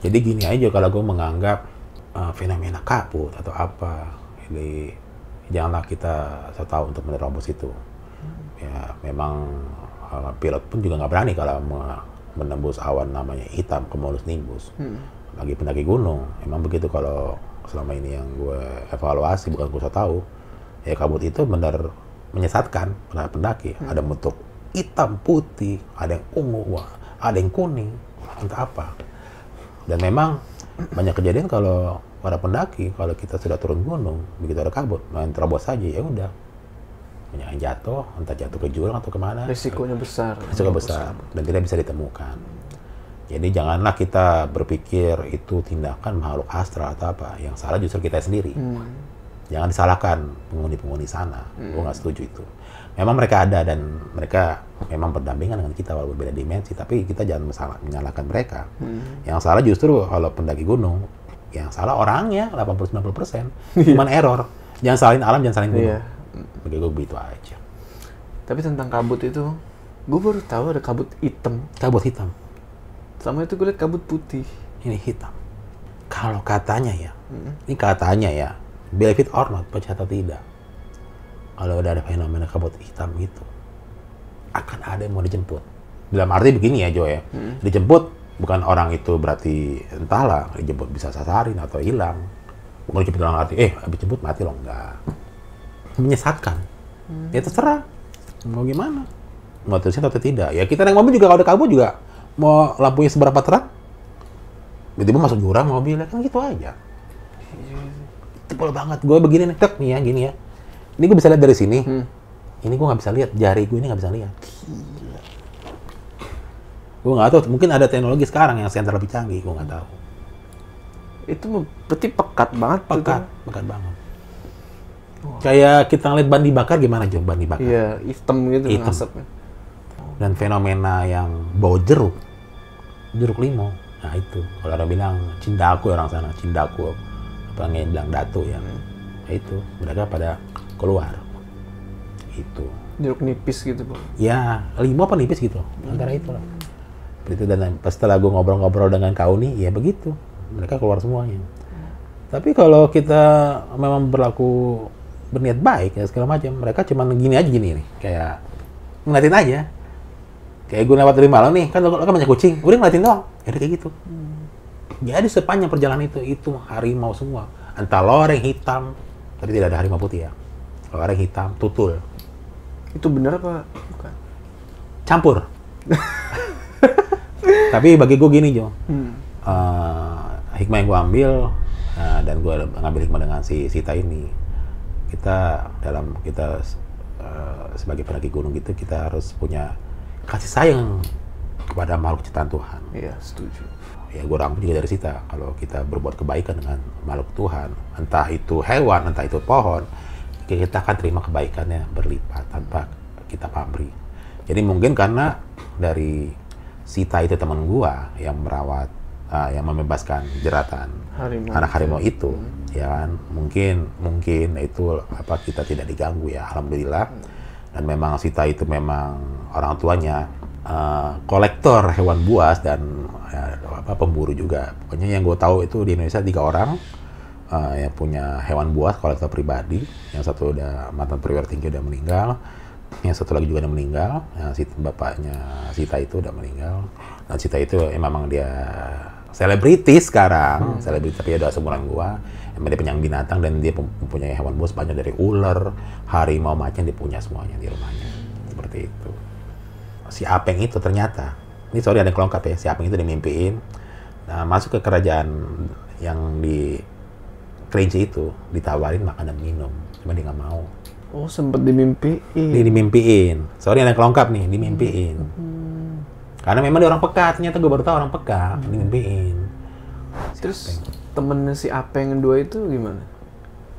jadi gini aja kalau gue menganggap eh, fenomena kabut atau apa jadi janganlah kita so tahu untuk menerobos itu. Ya memang uh, pilot pun juga nggak berani kalau menembus awan namanya hitam cumulus nimbus. Lagi pendaki gunung. Emang begitu kalau selama ini yang gue evaluasi bukan gue so tahu. Ya kabut itu benar menyesatkan para pendaki. Ada bentuk hitam putih ada yang ungu wah, ada yang kuning entah apa. Dan memang banyak kejadian kalau para pendaki kalau kita sudah turun gunung begitu ada kabut main terobos saja ya udah banyak yang jatuh entah jatuh ke jurang atau ke mana. Risikonya besar. risiko besar. dan tidak bisa ditemukan. Jadi janganlah kita berpikir itu tindakan makhluk astral atau apa. Yang salah justru kita sendiri. Hmm. jangan disalahkan penghuni-penghuni sana. Gue nggak setuju itu. Memang mereka ada dan mereka memang berdampingan dengan kita walaupun beda dimensi tapi kita jangan masalah, menyalahkan mereka. Yang salah justru kalau pendaki gunung yang salah orangnya 80-90 persen. Cuman error. Jangan salahin alam jangan salahin gunung. Iya. Bagi gue begitu aja Tapi tentang kabut itu, gue baru tahu ada kabut hitam. kabut hitam Sama itu gue liat kabut putih. ini hitam kalau katanya ya ini katanya ya believe it or not percaya atau tidak kalau udah ada fenomena kabut hitam itu akan ada yang mau dijemput. Dalam arti begini ya Jo ya, dijemput bukan orang itu berarti entahlah dijemput bisa sasarin atau hilang. Bukan dijemput dalam arti eh habis jemput mati loh enggak. Menyesatkan. Ya terserah mau gimana. Mau terusin atau tidak. Ya kita naik mobil juga kalau ada kabut juga mau lampunya seberapa terang. Tiba-tiba masuk jurang mobil kan gitu aja. Tebal banget. Gue begini nih, tek nih ya, gini ya. Ini gue bisa lihat dari sini. Ini gue nggak bisa lihat. Jari gue ini nggak bisa lihat. Gue nggak tahu. Mungkin ada teknologi sekarang yang sensor lebih canggih. Gue nggak tahu. Itu mah berarti pekat banget. Pekat, tuh. pekat banget. Kayak kita ngeliat ban dibakar gimana Jo? Ban dibakar. Iya, hitam gitu Hitam. asapnya. Dan fenomena yang bau jeruk, jeruk limau. Nah itu, kalau orang bilang cindaku orang sana, cindaku. Apa yang bilang datu ya. Nah, itu, mereka pada keluar. Itu. Jeruk nipis gitu, Bang. Ya, limau apa nipis gitu. Antara itu lah. Itu dan setelah gue ngobrol-ngobrol dengan kau nih, ya begitu. Mereka keluar semuanya. Tapi kalau kita memang berlaku berniat baik ya segala macam, mereka cuma gini aja gini nih, kayak ngeliatin aja. Kayak gue lewat dari malam nih, kan lo kan banyak kucing, udah ngeliatin doang. Ya udah kayak gitu. Jadi sepanjang perjalanan itu, itu harimau semua. Entah loreng hitam, tapi tidak ada harimau putih ya. Loreng hitam, tutul, Itu bener apa bukan? campur. Tapi bagi gue gini Jo, Hmm. Eh, hikmah yang gue ambil eh, dan gue ngambil hikmah dengan si Sita ini, kita dalam kita eh, sebagai pendaki gunung gitu kita harus punya kasih sayang kepada makhluk ciptaan Tuhan. Iya, setuju. Ya gue rangkum juga dari Sita kalau kita berbuat kebaikan dengan makhluk Tuhan, entah itu hewan, entah itu pohon, kita akan terima kebaikannya berlipat tanpa kita pamrih. Jadi mungkin karena dari Sita itu teman gua yang merawat, uh, yang membebaskan jeratan Harimau. anak harimau itu, ya kan? Mungkin mungkin itu apa kita tidak diganggu ya, alhamdulillah. Dan memang Sita itu memang orang tuanya uh, kolektor hewan buas dan ya, apa pemburu juga. Pokoknya yang gue tahu itu di Indonesia tiga orang uh, yang punya hewan buas kolektor pribadi. Yang satu udah mantan perwira tinggi udah meninggal. Yang satu lagi juga udah meninggal. Yang si bapaknya Sita itu udah meninggal. Dan Sita itu ya, memang dia selebriti sekarang, selebriti tapi udah seumuran gua. Dia penyayang binatang dan dia mempunyai hewan buas banyak dari ular, harimau, macan dia punya semuanya di rumahnya. Seperti itu. Si Apeng itu ternyata, ini sorry ada yang kelongkap ya, si Apeng itu dimimpiin nah, masuk ke kerajaan yang di Kerinci itu ditawarin makan dan minum, cuma dia nggak mau. Oh, sempet dimimpiin. Dia dimimpiin. Sorry ada yang kelongkap nih, dimimpiin. Karena memang dia orang peka, ternyata gue baru tahu orang peka, dimimpiin. Terus temennya si Apeng dua itu gimana?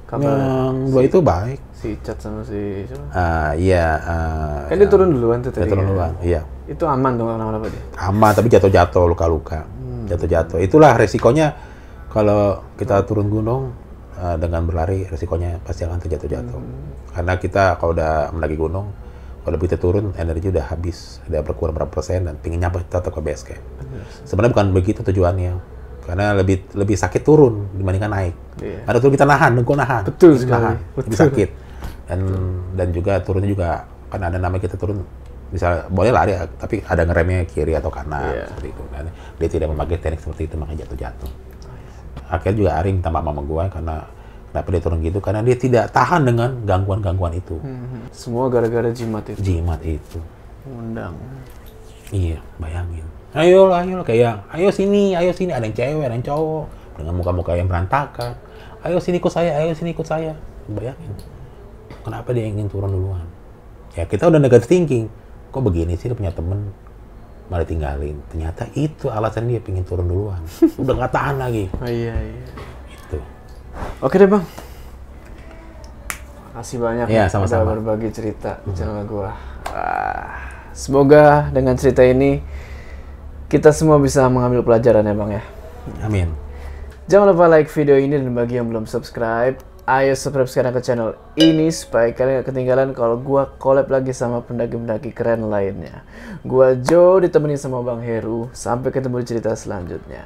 Kabar Yang dua itu baik. si Cat sama si siapa? Ah, iya. ah, Kan dia turun duluan tuh dia tadi. turun kan? duluan, iya. Itu aman dong kenapa-napa dia? Aman, tapi jatuh-jatuh, luka-luka. Jatuh-jatuh. Itulah resikonya kalau kita turun gunung eh, dengan berlari, resikonya pasti akan terjatuh-jatuh. Karena kita kalau udah mendaki gunung, kalau kita turun, energi udah habis, udah berkurang berapa persen, dan pingin nyampe tetap ke base camp. Sebenarnya bukan begitu tujuannya. Karena lebih lebih sakit turun dibandingkan naik. Iya. Ada turun kita nahan, dengkul nahan. Betul sekali. nahan, lebih Betul. sakit. Dan dan juga turunnya juga kan ada namanya kita turun bisa boleh lari tapi ada ngeremnya kiri atau kanan Iya. seperti itu kan dia tidak memakai teknik seperti itu makanya jatuh-jatuh akhirnya juga Ari minta maaf sama gua karena kenapa dia turun gitu karena dia tidak tahan dengan gangguan-gangguan itu Mhm. Semua gara-gara jimat itu. jimat itu Undang. iya bayangin ayo lah ayo lah. Kayak ayo sini ayo sini. Ada yang cewek ada yang cowok. Dengan muka-muka yang berantakan. Ayo sini ikut saya ayo sini ikut saya. Bayangin. Kenapa dia ingin turun duluan? Ya kita udah negative thinking. Kok begini sih dia punya temen? Malah tinggalin ternyata itu alasan dia pengen turun duluan. Udah nggak tahan lagi. Oh, iya, iya. itu Oke deh bang. Makasih banyak ya sama-sama. udah berbagi cerita di channel gua. Wah, semoga dengan cerita ini kita semua bisa mengambil pelajaran ya bang ya. amin Jangan lupa like video ini dan bagi yang belum subscribe, ayo subscribe sekarang ke channel ini supaya kalian gak ketinggalan kalau gua collab lagi sama pendaki-pendaki keren lainnya. Gua Joe ditemani sama Bang Heru. Sampai ketemu di cerita selanjutnya.